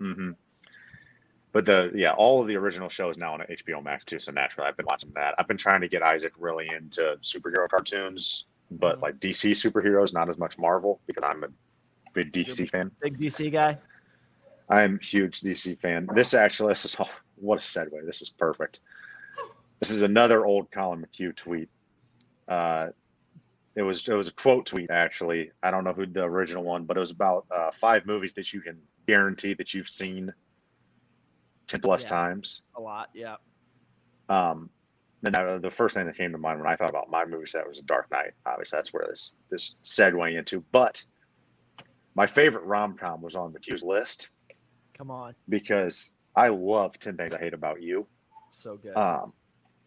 Mm-hmm. But the yeah, all of the original shows now on HBO Max too. So naturally, I've been watching that. I've been trying to get Isaac really into superhero cartoons, but Mhm. like DC superheroes, not as much Marvel because I'm a big DC fan. Big DC guy. I'm huge DC fan. This actually, this is oh, what a segue. This is perfect. This is another old Collin McHugh tweet. Uh, it was it was a quote tweet actually. I don't know who the original one, but it was about uh, five movies that you can guarantee that you've seen ten plus Yeah. times. A lot. Yeah. Um, and that, the first thing that came to mind when I thought about my movie set was a Dark Knight. Obviously, that's where this this segue into. But my favorite rom com was on McHugh's list Come on. because I love 10 Things I Hate About You. So good. Um,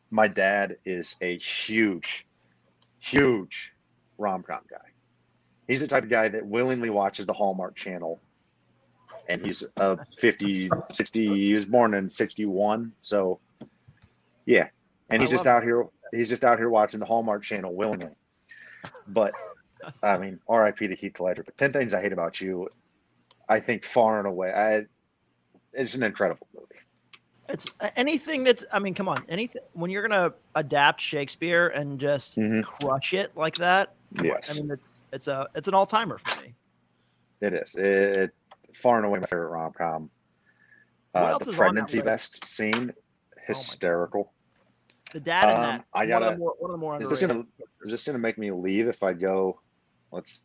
my dad is a huge, huge rom com guy. He's the type of guy that willingly watches the Hallmark Channel. And he's a 50, 60, he was born in 61. So, yeah. And I he's just out here, he's just out here watching the Hallmark Channel willingly. But, I mean, RIP to Heath Ledger. But 10 Things I Hate About You, I think far and away, I, it's an incredible movie. It's anything that's. I mean, come on. Anything when you're gonna adapt Shakespeare and just Mhm. crush it like that. come on. Yes. I mean, it's it's a it's an all timer for me. It is. It, far and away my favorite rom com. Uh, the is on that pregnancy vest scene, hysterical. The dad in Um, that. I one, of gotta- the more, one of the more Is this gonna is this gonna make me leave if I go? Let's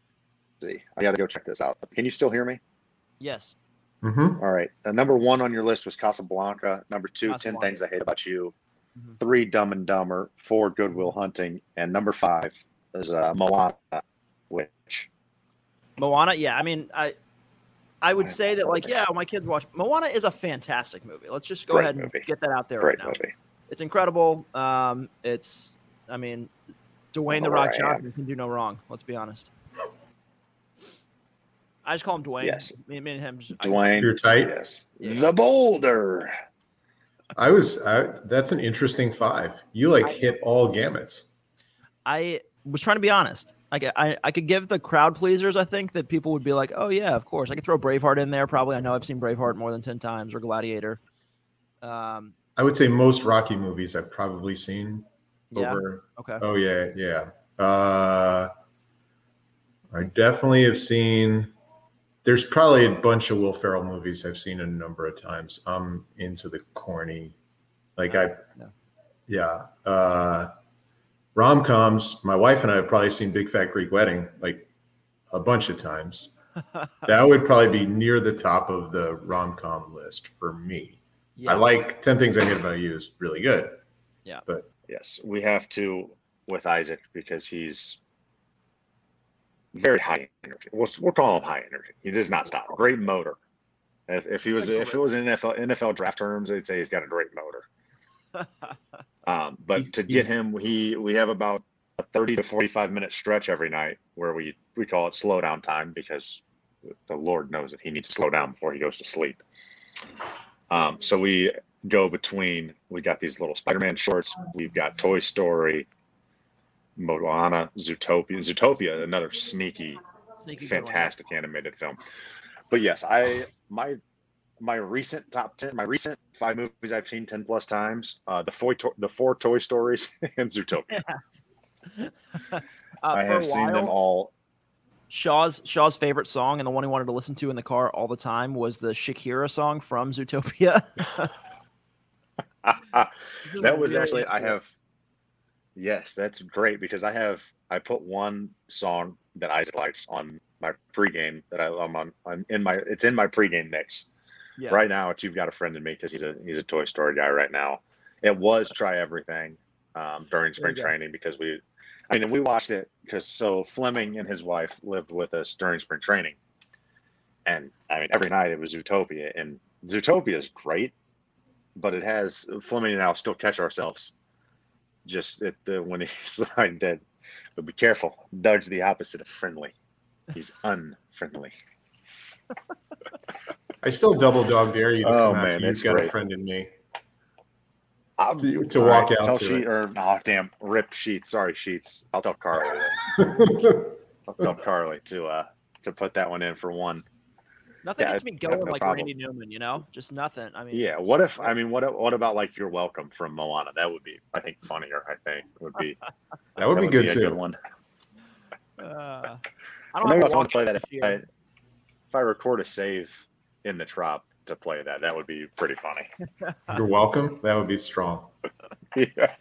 see. I gotta go check this out. Can you still hear me? Yes. Mm-hmm. All right. Uh, number one on your list was Casablanca. Number two, 10 Things I Hate About You. Mhm. Three, Dumb and Dumber. Four, Goodwill Hunting. And number five is uh, Moana, which Moana. Yeah. I mean, I I would say that like yeah, my kids watch Moana is a fantastic movie. Let's just go Great ahead and movie. get that out there great right now. movie. It's incredible. Um, it's I mean, Dwayne the Oh, Rock I. Johnson can do no wrong. Let's be honest. I just call him Dwayne. Yes. Me, me and him. Just, Dwayne. You're tight. Yes. Yeah. The Boulder. I was. I, that's an interesting five. You like I- hit all gamuts. I was trying to be honest. I, I I could give the crowd pleasers. I think that people would be like, "Oh yeah, of course." I could throw Braveheart in there. Probably. I know I've seen Braveheart more than ten times or Gladiator. Um, I would say most Rocky movies I've probably seen yeah. over. Okay. Oh yeah, yeah. Uh, I definitely have seen. There's probably a bunch of Will Ferrell movies I've seen a number of times. I'm into the corny, like I, Yeah. yeah. Uh, rom coms. My wife and I have probably seen Big Fat Greek Wedding like a bunch of times. That would probably be near the top of the rom com list for me. yeah. I like Ten Things I Hate About You is really good. Yeah, but yes, we have to with Isaac because he's very high energy. We'll, we'll call him high energy. He does not stop. Great motor. If, if he was if it was in NFL NFL draft terms, they'd say he's got a great motor. Um, but He's- to get him, he we have about a thirty to forty five minute stretch every night where we we call it slow down time because the Lord knows that he needs to slow down before he goes to sleep. Um, so we go between we got these little Spider-Man shorts, we've got Toy Story, Moana, Zootopia, Zootopia, another sneaky, Sneaky good one. fantastic animated film. But yes, I my my recent top ten, my recent five movies I've seen ten plus times, uh, the four the four Toy Stories and Zootopia. Uh, I have a seen them all. Shaw's Shaw's favorite song and the one he wanted to listen to in the car all the time was the Shakira song from Zootopia. That was actually I have. Yes, that's great because I have I put one song that Isaac likes on my pregame that I, I'm on. I'm in my it's in my pregame mix yeah. right now. It's you've got a friend in me because he's a he's a Toy Story guy right now. It was try everything um, during spring training because we, I mean, we watched it because so Fleming and his wife lived with us during spring training, and I mean every night it was Zootopia, and Zootopia is great, but it has Fleming and I will still catch ourselves just at the when he's like dead. But be careful, Doug's the opposite of friendly. He's unfriendly. I still double dog dare you to Oh, come out. man, so you've it's got a friend in me. I'll, To- to all walk out Tell to sheet it. or oh damn, ripped sheets. Sorry, sheets. I'll tell Carly. I'll tell Carly to uh to put that one in for one. Nothing Yeah, gets me I have going no like problem. Randy Newman, you know? Just nothing. I mean, Yeah. What if I mean what what about like you're welcome from Moana? That would be I think funnier. I think would be That would be good a too. one. Uh, I don't Maybe have I'll a try walk to play that if I, if I record a save in the trop to play that. That would be pretty funny. You're welcome. That would be strong. Yeah.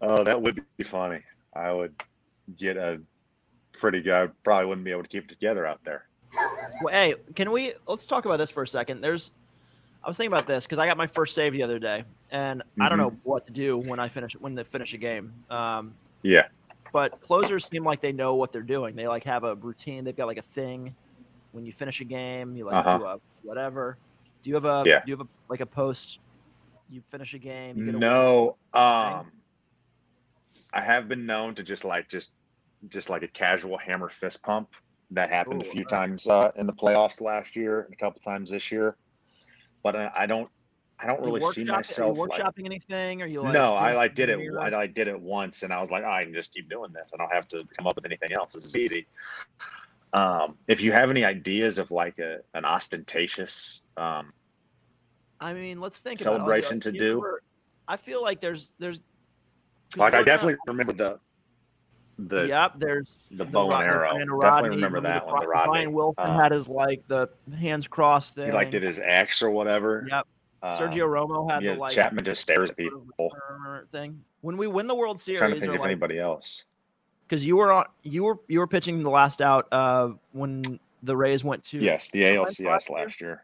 oh, that would be funny. I would get a pretty good. I probably wouldn't be able to keep it together out there. Well, hey, can we let's talk about this for a second? There's, I was thinking about this because I got my first save the other day, and I don't Mhm. know what to do when I finish when they finish a game. Um, Yeah. but closers seem like they know what they're doing. They like have a routine. They've got like a thing. When you finish a game, you like Uh-huh. do a whatever. Do you have a Yeah. do you have a like a post? You finish a game. You get a No. Um, I have been known to just like just just like a casual hammer fist pump. That happened a few times uh, in the playoffs last year and a couple times this year. But I, I don't I don't really see myself Are you like workshopping anything? Or you like? no, I like did it. mirror? I did it once, and I was like, oh, I can just keep doing this. I don't have to come up with anything else. This is easy. Um, if you have any ideas of like a an ostentatious, um, I mean, let's think celebration about it. to do? ever- I feel like there's there's like I we're not- definitely remember the the yep, there's the bow Ro- and arrow. Definitely Rodney, remember that the one. The Rodney. Brian Wilson Uh, had his like the hands crossed thing. he like did his X or whatever. Yep. Sergio Um, Romo had yeah, the like Chapman just stares at people. thing. When we win the World Series, I'm trying to think or of like anybody else. because you were on, you were you were pitching the last out uh when the Rays went to Yes, the ALCS last year? last year.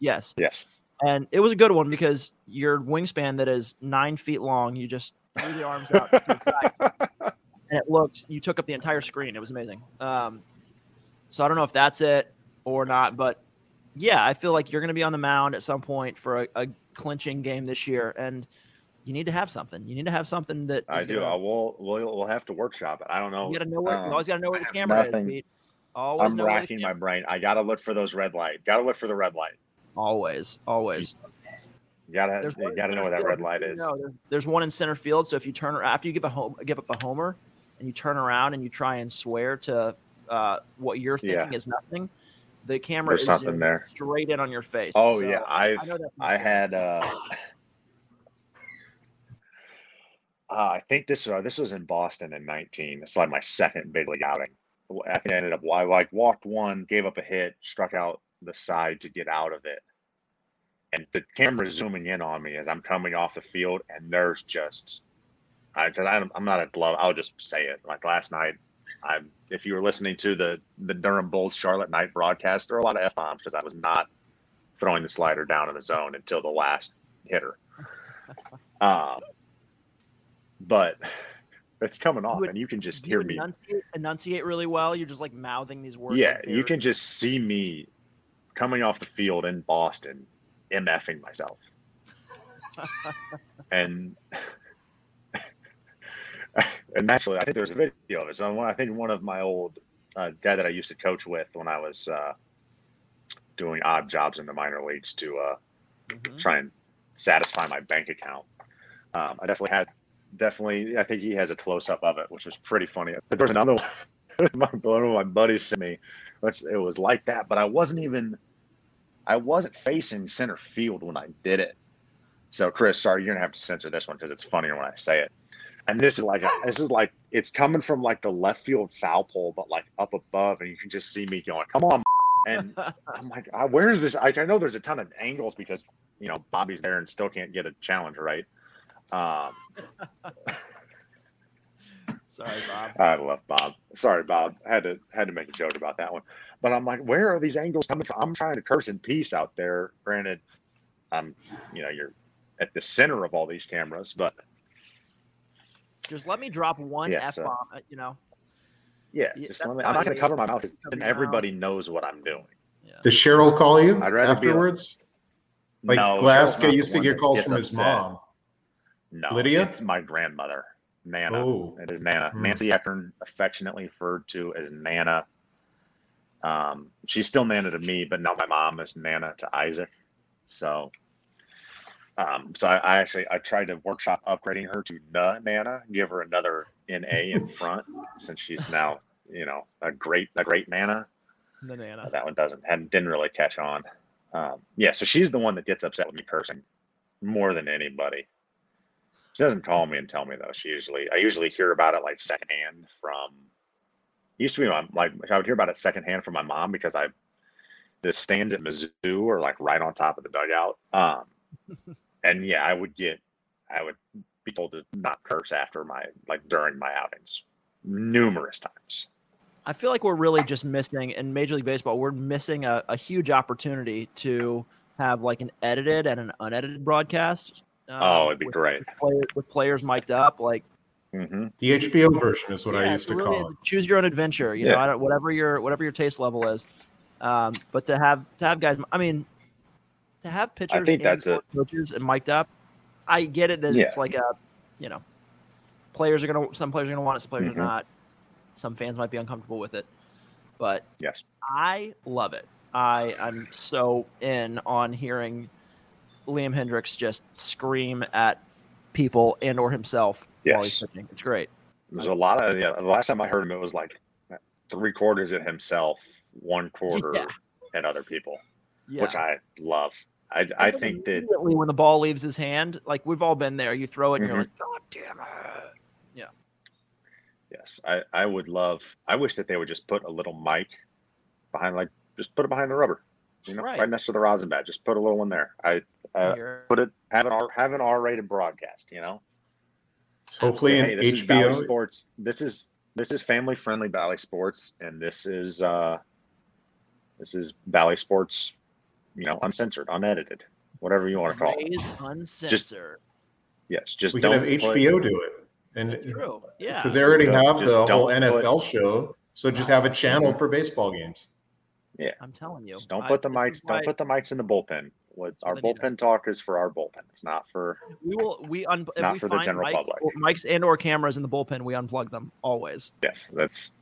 yes, Yes. and it was a good one because your wingspan that is nine feet long, you just threw the arms out to the side, and it looked you took up the entire screen. It was amazing. Um, so I don't know if that's it or not, but yeah, I feel like you're going to be on the mound at some point for a, a clinching game this year, and you need to have something. You need to have something that I do. gonna- I will. We'll, we'll have to workshop it. I don't know. you got to know where. um, you always got to know where the camera is. nothing- Pete. Always I'm racking my brain. I gotta look for those red light. Gotta look for the red light. Always, always. You gotta There's you gotta know where that field. red light You is. know, there's, there's one in center field. So if you turn after you give a home, give up a homer, and you turn around and you try and swear to uh, what you're Yeah. thinking is nothing, the camera There's is something there. straight in on your face. Oh So, yeah, I I've know I had uh, uh I think this uh, this was in Boston in 19. This is like my second big league outing. I think I ended up I like walked one, gave up a hit, struck out the side to get out of it. And the camera zooming in on me as I'm coming off the field, and there's just, I, cause I'm, I'm not a glove. I'll just say it. Like last night, I, if you were listening to the the Durham Bulls Charlotte night broadcast, there were a lot of f bombs because I was not throwing the slider down in the zone until the last hitter. Um, but it's coming off, and you can just you hear me. enunciate, enunciate really well. You're just like mouthing these words. Yeah, you can just see me coming off the field in Boston, mfing myself, and and actually, I think there's a video of it. So I think one of my old uh, guy that I used to coach with when I was uh, doing odd jobs in the minor leagues to uh, Mhm. try and satisfy my bank account. Um, I definitely had, definitely, I think he has a close up of it, which was pretty funny. But there's another one, my, one of my buddies sent me. It was like that, but I wasn't even, I wasn't facing center field when I did it. So, Chris, sorry, you're gonna have to censor this one because it's funnier when I say it. And this is like, this is like, it's coming from like the left field foul pole, but like up above, and you can just see me going, "Come on!" And I'm like, "Ah, where is this? I, I know there's a ton of angles because you know Bobby's there and still can't get a challenge right. Um, Sorry, Bob. I love Bob. Sorry, Bob. Had to had to make a joke about that one. But I'm like, where are these angles coming from? I'm trying to curse in peace out there. Granted, I'm you know you're at the center of all these cameras, but Just let me drop one Yeah, f so- bomb. You know. yeah, Yeah, just that's let me, I'm not going to cover my mouth because then your everybody knows what I'm doing. Yeah. Does Cheryl call you I'd rather be like- afterwards? Like No, Cheryl's Glasnow used to get calls from his upset. mom. No, Lydia? It's my grandmother, Nana. Oh, It is Nana. Hmm. Nancy Eckern, affectionately referred to as Nana. Um, she's still Nana to me, but now my mom is Nana to Isaac. So, um, so I, I actually I tried to workshop upgrading her to Na Nana, give her another NA in front, since she's now you know a great a great Nana. Banana. That one doesn't and didn't really catch on. Um, yeah, so she's the one that gets upset with me cursing more than anybody. She doesn't call me and tell me though. She usually I usually hear about it like secondhand from. Used to be my like I would hear about it secondhand from my mom because I, the stands at Mizzou are like right on top of the dugout. Um, and yeah, I would get, I would be told to not curse after my like during my outings, numerous times. I feel like we're really just missing in Major League Baseball. We're missing a, a huge opportunity to have like an edited and an unedited broadcast. um, oh, it'd be with, great. Player, with players mic'd up, like hmm the HBO version is what I used to really call it. choose your own adventure. You know, Yeah. I don't, whatever your whatever your taste level is. Um, but to have to have guys, I mean, to have pitchers think and that's it. coaches and mic'd up, I get it that Yeah. it's like a, you know, players are gonna some players are gonna want it, some players Mhm. are not. Some fans might be uncomfortable with it, but Yes. I love it. I I'm so in on hearing Liam Hendriks just scream at people and or himself while he's Yes. pitching. It's great. There's a lot of yeah. The last time I heard him, it was like three quarters at himself, one quarter Yeah. at other people, Yeah. which I love. I, I think that when the ball leaves his hand, like we've all been there. You throw it and Mhm. you're like, God damn it. Yeah. Yes, I, I would love. I wish that they would just put a little mic behind, like just put it behind the rubber, you know, Right. right, next to the rosin bag. Just put a little one there. I uh, put it have an R have an R rated broadcast. You know, Hopefully Say, in hey, this is Bally HBO. Sports. This is this is family friendly Bally Sports, and this is uh this is Bally Sports. You know, uncensored, unedited, whatever you want to call it. Raised uncensored. Yes, just We can don't have put- HBO do it, and That's true. Yeah. because they already have just the whole don't put- NFL show, so just have a channel for baseball games. Yeah, I'm telling you. Just don't I- put the mics. Don't why put the mics in the bullpen. What our what they need us bullpen talk is for our bullpen. It's not for. We will. We un. If not we for the general mics, public. mics and or cameras in the bullpen, we unplug them always. Yes, that's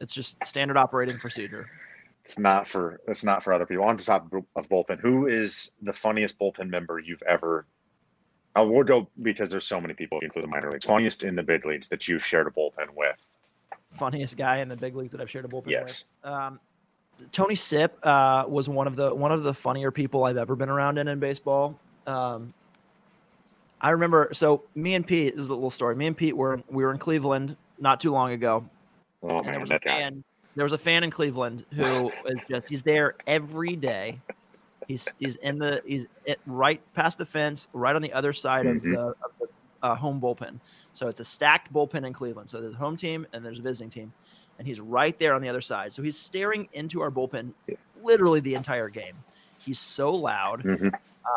It's just standard operating procedure. It's not for it's not for other people. On the top of bullpen, who is the funniest bullpen member you've ever? I will go because there's so many people, including the minor leagues. Funniest in the big leagues that you've shared a bullpen with. Funniest guy in the big leagues that I've shared a bullpen Yes. with. Um, Tony Sipp uh, was one of the one of the funnier people I've ever been around in in baseball. Um, I remember. So me and Pete this is a little story. Me and Pete were we were in Cleveland not too long ago, Oh man, that guy. There was a fan in Cleveland who is just he's there every day. He's he's in the he's right past the fence, right on the other side Mhm. of the, of the uh, home bullpen. So it's a stacked bullpen in Cleveland. So there's a home team and there's a visiting team, and he's right there on the other side. So he's staring into our bullpen literally the entire game. He's so loud, Mhm.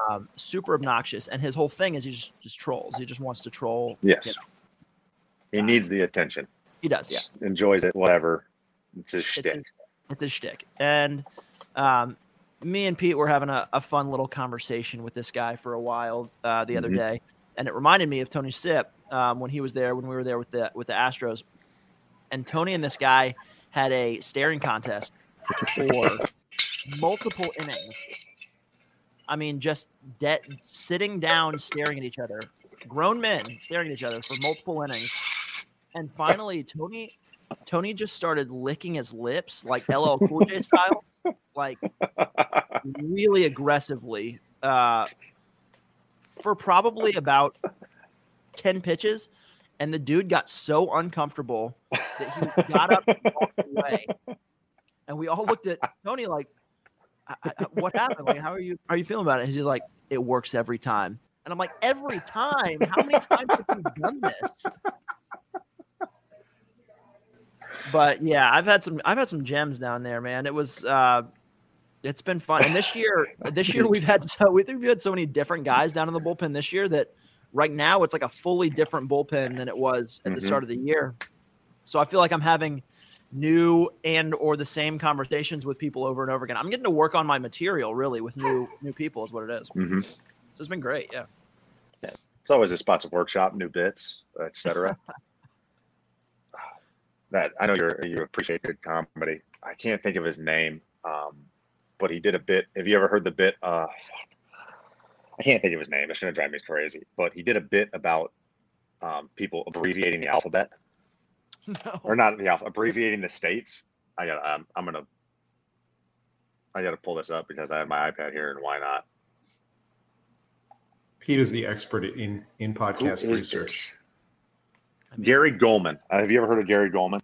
um, super obnoxious, and his whole thing is he just just trolls. He just wants to troll. Yes, you know. he needs the attention. He does, yeah. Enjoys it, whatever. It's It's shtick. it's a shtick. And um, me and Pete were having a, a fun little conversation with this guy for a while uh, the other Mhm. day, and it reminded me of Tony Sipp um, when he was there when we were there with the with the Astros. And Tony and this guy had a staring contest for multiple innings. I mean, just dead sitting down, staring at each other, grown men staring at each other for multiple innings. And finally, Tony Tony just started licking his lips like LL Cool J style, like really aggressively, uh, for probably about ten pitches, and the dude got so uncomfortable that he got up and walked away, and we all looked at Tony like, I, I, "What happened? Like, how are you? How Are you feeling about it?" And he's like, "It works every time." And I'm like, "Every time? How many times have you done this?" But yeah, I've had some I've had some gems down there, man. It was uh it's been fun. And this year this year we've had so we think we've had so many different guys down in the bullpen this year that right now it's like a fully different bullpen than it was at the Mhm. start of the year. So I feel like I'm having new and or the same conversations with people over and over again. I'm getting to work on my material really with new new people is what it is. Mhm. So it's been great, yeah. It's always a spot to workshop new bits, etc. that I know you're you appreciate good comedy. I can't think of his name, um, but he did a bit. Have you ever heard the bit? Uh, I can't think of his name. It's gonna drive me crazy. But he did a bit about um, people abbreviating the alphabet, No. or not the alphabet, abbreviating the states. I got. I'm, I'm gonna. I got to pull this up because I have my iPad here, and why not? Pete is the expert in in podcast is research. this? I mean, Gary Gulman. Uh, have you ever heard of Gary Gulman?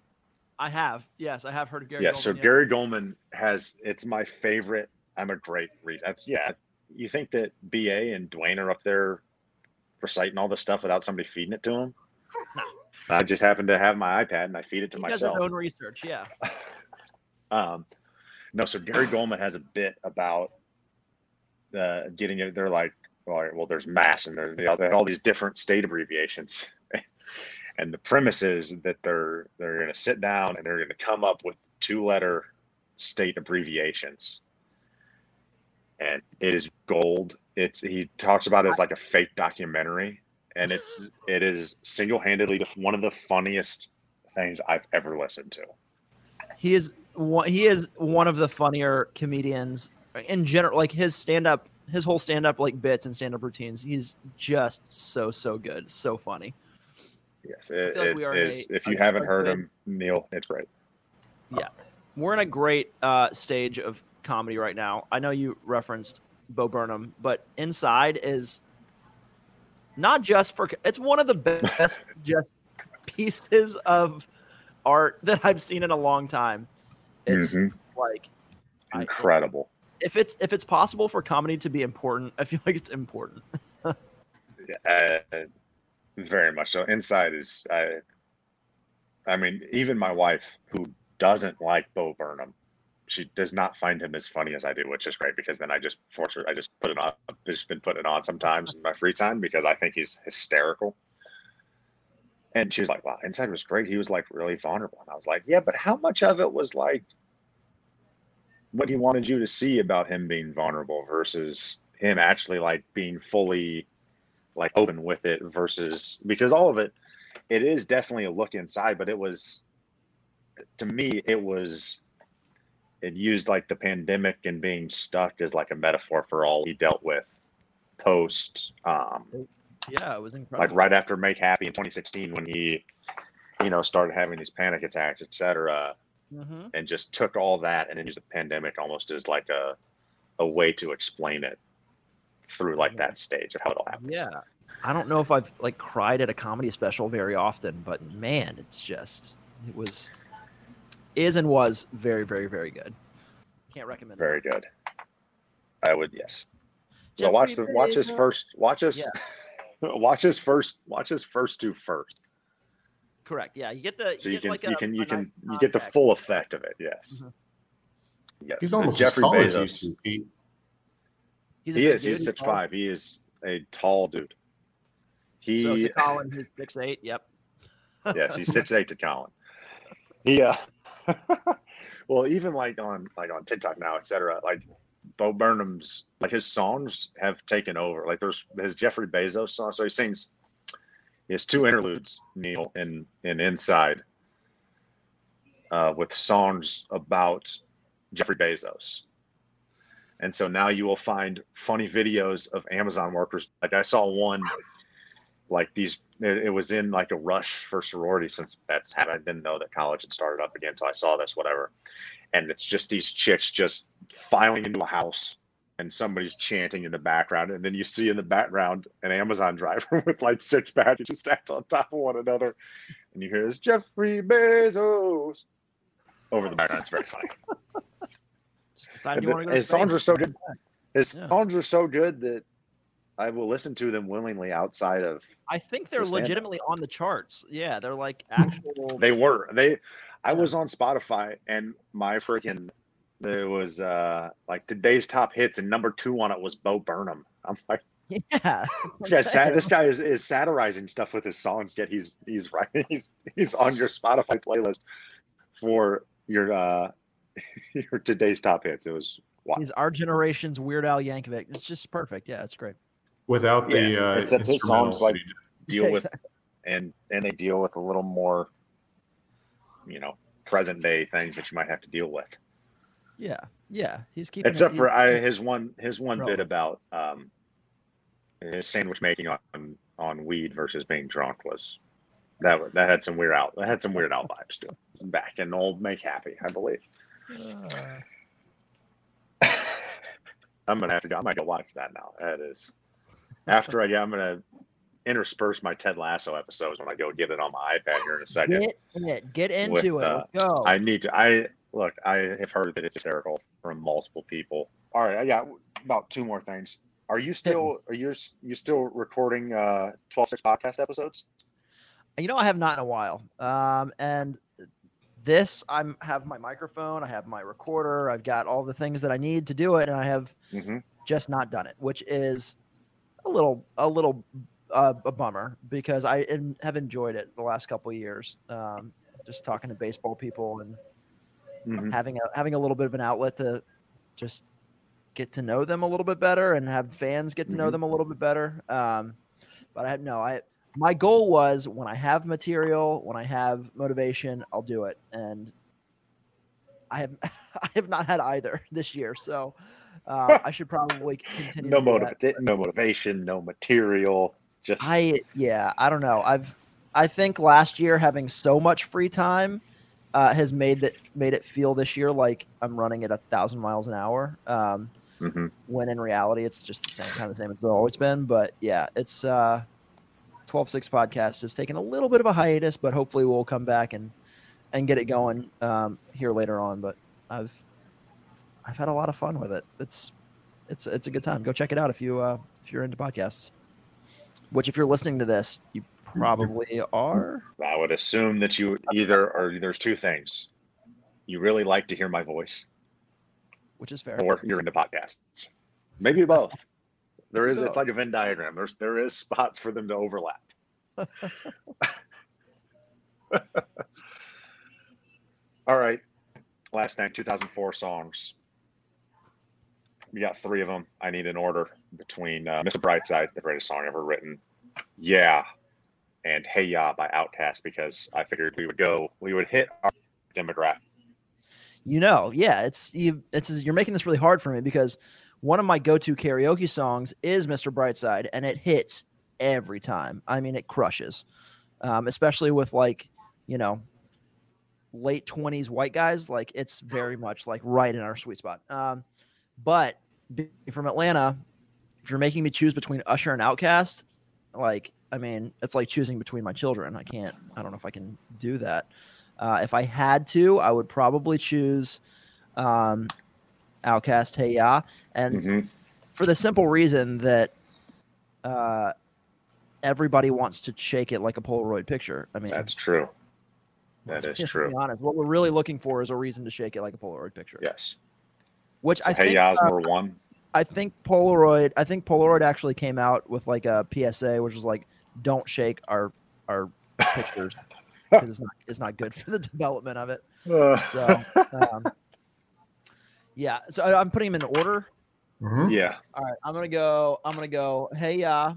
I have. Yes, I have heard of Gary. yeah, Gulman, so Gary Gulman has it's my favorite. I'm a great read. That's yeah. You think that BA and Dewayne are up there reciting all this stuff without somebody feeding it to them? No. I just happen to have my iPad and I feed it to He does his myself. own research, yeah. Um, no, so Gary Gulman has a bit about uh, getting it. They're like, all right, well, there's mass and there- they all, they have all these different state abbreviations. and the premise is that they're they're going to sit down and they're going to come up with two letter state abbreviations. And it is gold. It's he talks about it as like a fake documentary, and it's it is single handedly one of the funniest things I've ever listened to. He is one. He is one of the funnier comedians in general. Like his stand up, his whole stand up like bits and stand up routines. He's just so so good, so funny. Yes, it, like it is. a- if you haven't heard him, Neil, it's great. Yeah, we're in a great uh, stage of comedy right now. I know you referenced Bo Burnham, but Inside is not just for. It's one of the best just pieces of art that I've seen in a long time. It's Mhm. like I- Incredible. if it's if it's possible for comedy to be important, I feel like it's important. Uh, very much so. Inside is, I, I mean, even my wife, who doesn't like Bo Burnham, she does not find him as funny as I do, which is great because then I just force her. I just put it on. I've just been putting it on sometimes in my free time because I think he's hysterical. And she was like, "Wow, Inside was great. He was like really vulnerable." And I was like, "Yeah, but how much of it was like what he wanted you to see about him being vulnerable versus him actually like being fully like open with it versus because all of it it is definitely a look inside but it was to me, it was it used like the pandemic and being stuck as like a metaphor for all he dealt with post um Yeah, it was incredible. like right after Make Happy in 2016 when he you know started having these panic attacks, etc. hmm and just took all that and then used the pandemic almost as like a a way to explain it through like that stage of how it'll happen. Yeah. I don't know if I've like cried at a comedy special very often, but man, it's just it was is and was very, very, very good. Can't recommend it. Very good. I would yes. So Jeffrey watch the watch his first watch us Yeah. watch his first watch his first two first. Correct. Yeah, you get the So you get can like you a- can you can you get the full effect of it. Yes. Mhm. Yes. He's almost Jeffrey as as you Bezos. Two, Pete. He's a He is. dude, He's six tall. five. He is a tall dude. He So to Colin, he's six eight. Yep. yes, he's six eight to Colin. Yeah. well, even like on like on TikTok now, etc. Like Bo Burnham's like his songs have taken over. Like there's his Jeffrey Bezos song. So he sings. He has two interludes, Neil, in in Inside, uh, with songs about Jeffrey Bezos. And so now you will find funny videos of Amazon workers. Like I saw one like these it, it was in like a rush for sorority since that's happened. I didn't know that college had started up again until I saw this, whatever. And it's just these chicks just filing into a house and somebody's chanting in the background. And then you see in the background an Amazon driver with like six packages stacked on top of one another. And you hear this Jeffrey Bezos over the background. It's very funny. Just decided you want to go. His songs are so good. His Yeah. songs are so good that I will listen to them willingly outside of I think they're the legitimately on the charts. Yeah, they're like actual. They were. They I was on Spotify and my freaking there was uh like today's top hits and number two on it was Bo Burnham. I'm like, yeah. yeah, sad, this guy is, is satirizing stuff with his songs, yet he's he's right. he's he's on your Spotify playlist for your uh your today's top hits. It was wow. He's our generation's Weird Al Yankovic. It's just perfect. Yeah, it's great. Without the Yeah, uh, except his songs, like- that he did. deal Yeah, with and and they deal with a little more you know present day things that you might have to deal with. Yeah, yeah. He's keeping. it- except for I, his one his one bit about um, his sandwich making on on weed versus being drunk was that was- that had some Weird Al that had some Weird Al vibes to it. Back in old Make Happy, I believe. Uh, I'm gonna have to go. I might go watch that now. That is after I get. I'm gonna intersperse my Ted Lasso episodes when I go get it on my iPad here in a second. get it. Get With, into it. uh, go. I need to. I look. I have heard that it's hysterical from multiple people. All right, I got about two more things. Are you still? Are you you still recording uh 12 6 podcast episodes? you know, I have not in a while. Um, and this, I'm have my microphone. I have my recorder. I've got all the things that I need to do it, and I have Mm-hmm. just not done it, which is a little a little uh, a bummer because I en- have enjoyed it the last couple of years. Um, just talking to baseball people and Mm-hmm. having a having a little bit of an outlet to just get to know them a little bit better and have fans get to know Mhm. them a little bit better. Um, but I have no, I my goal was when I have material, when I have motivation, I'll do it, and I have I have not had either this year, so uh, I should probably continue. No to motiv- that. no motivation, no material. Just I yeah, I don't know. I've I think last year having so much free time uh, has made that made it feel this year like I'm running at a thousand miles an hour. Um, Mhm. when in reality it's just the same kind of same as it's always been. But yeah, it's uh 12-6 podcast has taken a little bit of a hiatus, but hopefully we'll come back and and get it going um, here later on. But I've I've had a lot of fun with it. It's it's it's a good time. Go check it out if you uh, if you're into podcasts. Which, if you're listening to this, you probably are. I would assume that you either or there's two things. You really like to hear my voice, Which is fair. or you're into podcasts. Maybe both. There is. Maybe It's like a Venn diagram. There's there is spots for them to overlap. All right. Last thing, 2004 songs. We got three of them. I need an order between uh, Mr. Brightside, the greatest song ever written. Yeah. And Hey Ya by Outkast because I figured we would go, we would hit our demographic. You know, yeah, it's you. It's you're making this really hard for me because one of my go-to karaoke songs is "Mr. Brightside," and it hits every time. I mean, it crushes, um, especially with like you know late 20s white guys like it's very much like right in our sweet spot um, but from atlanta if you're making me choose between usher and Outkast like i mean it's like choosing between my children i can't i don't know if i can do that uh, if i had to i would probably choose um, Outkast hey ya and Mhm. for the simple reason that uh, everybody wants to shake it like a polaroid picture i mean That's true. That is true. Be honest. What we're really looking for is a reason to shake it like a Polaroid picture. Yes. Which I hey, think Yas uh, number one. I think Polaroid I think Polaroid actually came out with like a PSA which was like don't shake our our pictures because it's not it's not good for the development of it. So um, yeah, so I- I'm putting them in order. Mhm. yeah. All right, I'm gonna go. I'm gonna go. Hey, ya.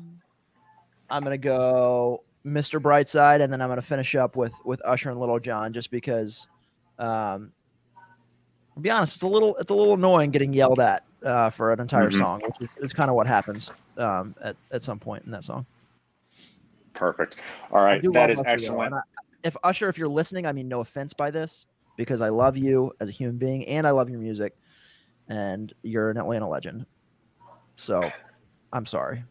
I'm gonna go, Mr. Brightside, and then I'm gonna finish up with with Usher and Lil Jon, just because. Um, to be honest, it's a little it's a little annoying getting yelled at uh, for an entire Mhm. song, which is, is kind of what happens um, at at some point in that song. Perfect. All I right. do That love is Usher, excellent. and I- if Usher, if you're listening, I mean no offense by this, because I love you as a human being and I love your music, and you're an Atlanta legend. So, I'm sorry.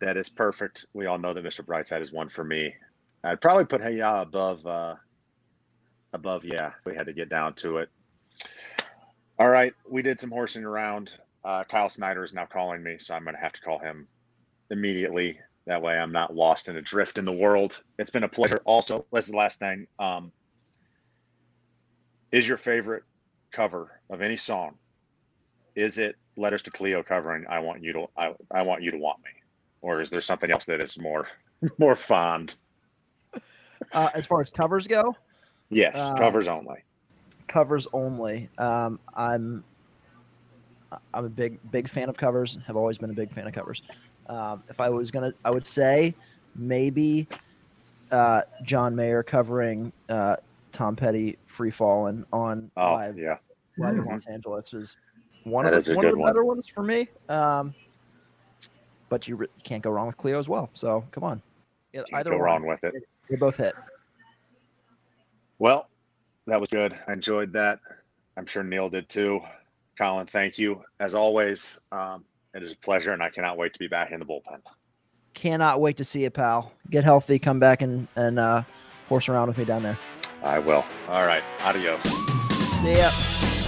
That is perfect. We all know that Mr. Brightside is one for me. I'd probably put Hey Ya above uh above yeah, we had to get down to it. All right, we did some horsing around. Uh Kyle Snyder is now calling me, so I'm gonna have to call him immediately. That way I'm not lost in a drift in the world. It's been a pleasure. Also, this is the last thing. Um is your favorite cover of any song? Is it Letters to Cleo covering I want you to I, I want you to want me? Or is there something else that is more more fond? Uh, as far as covers go, Yes, Uh, covers only. covers only. Um, I'm I'm a big big fan of covers. Have always been a big fan of covers. Um, if I was gonna, I would say maybe uh, John Mayer covering uh, Tom Petty "Free Fallin'" on Oh live, yeah. live in Mhm. Los Angeles is one That of the, a one of the one. better ones for me. Um, but you, re- you can't go wrong with Cleo as well. So come on, Yeah, Can't either go one, wrong with it. They both hit. Well, that was good. I enjoyed that. I'm sure Neil did too. Collin, thank you as always. Um, it is a pleasure, and I cannot wait to be back in the bullpen. Cannot wait to see it, pal. Get healthy. Come back and and uh, horse around with me down there. I will. All right. Adios. See ya.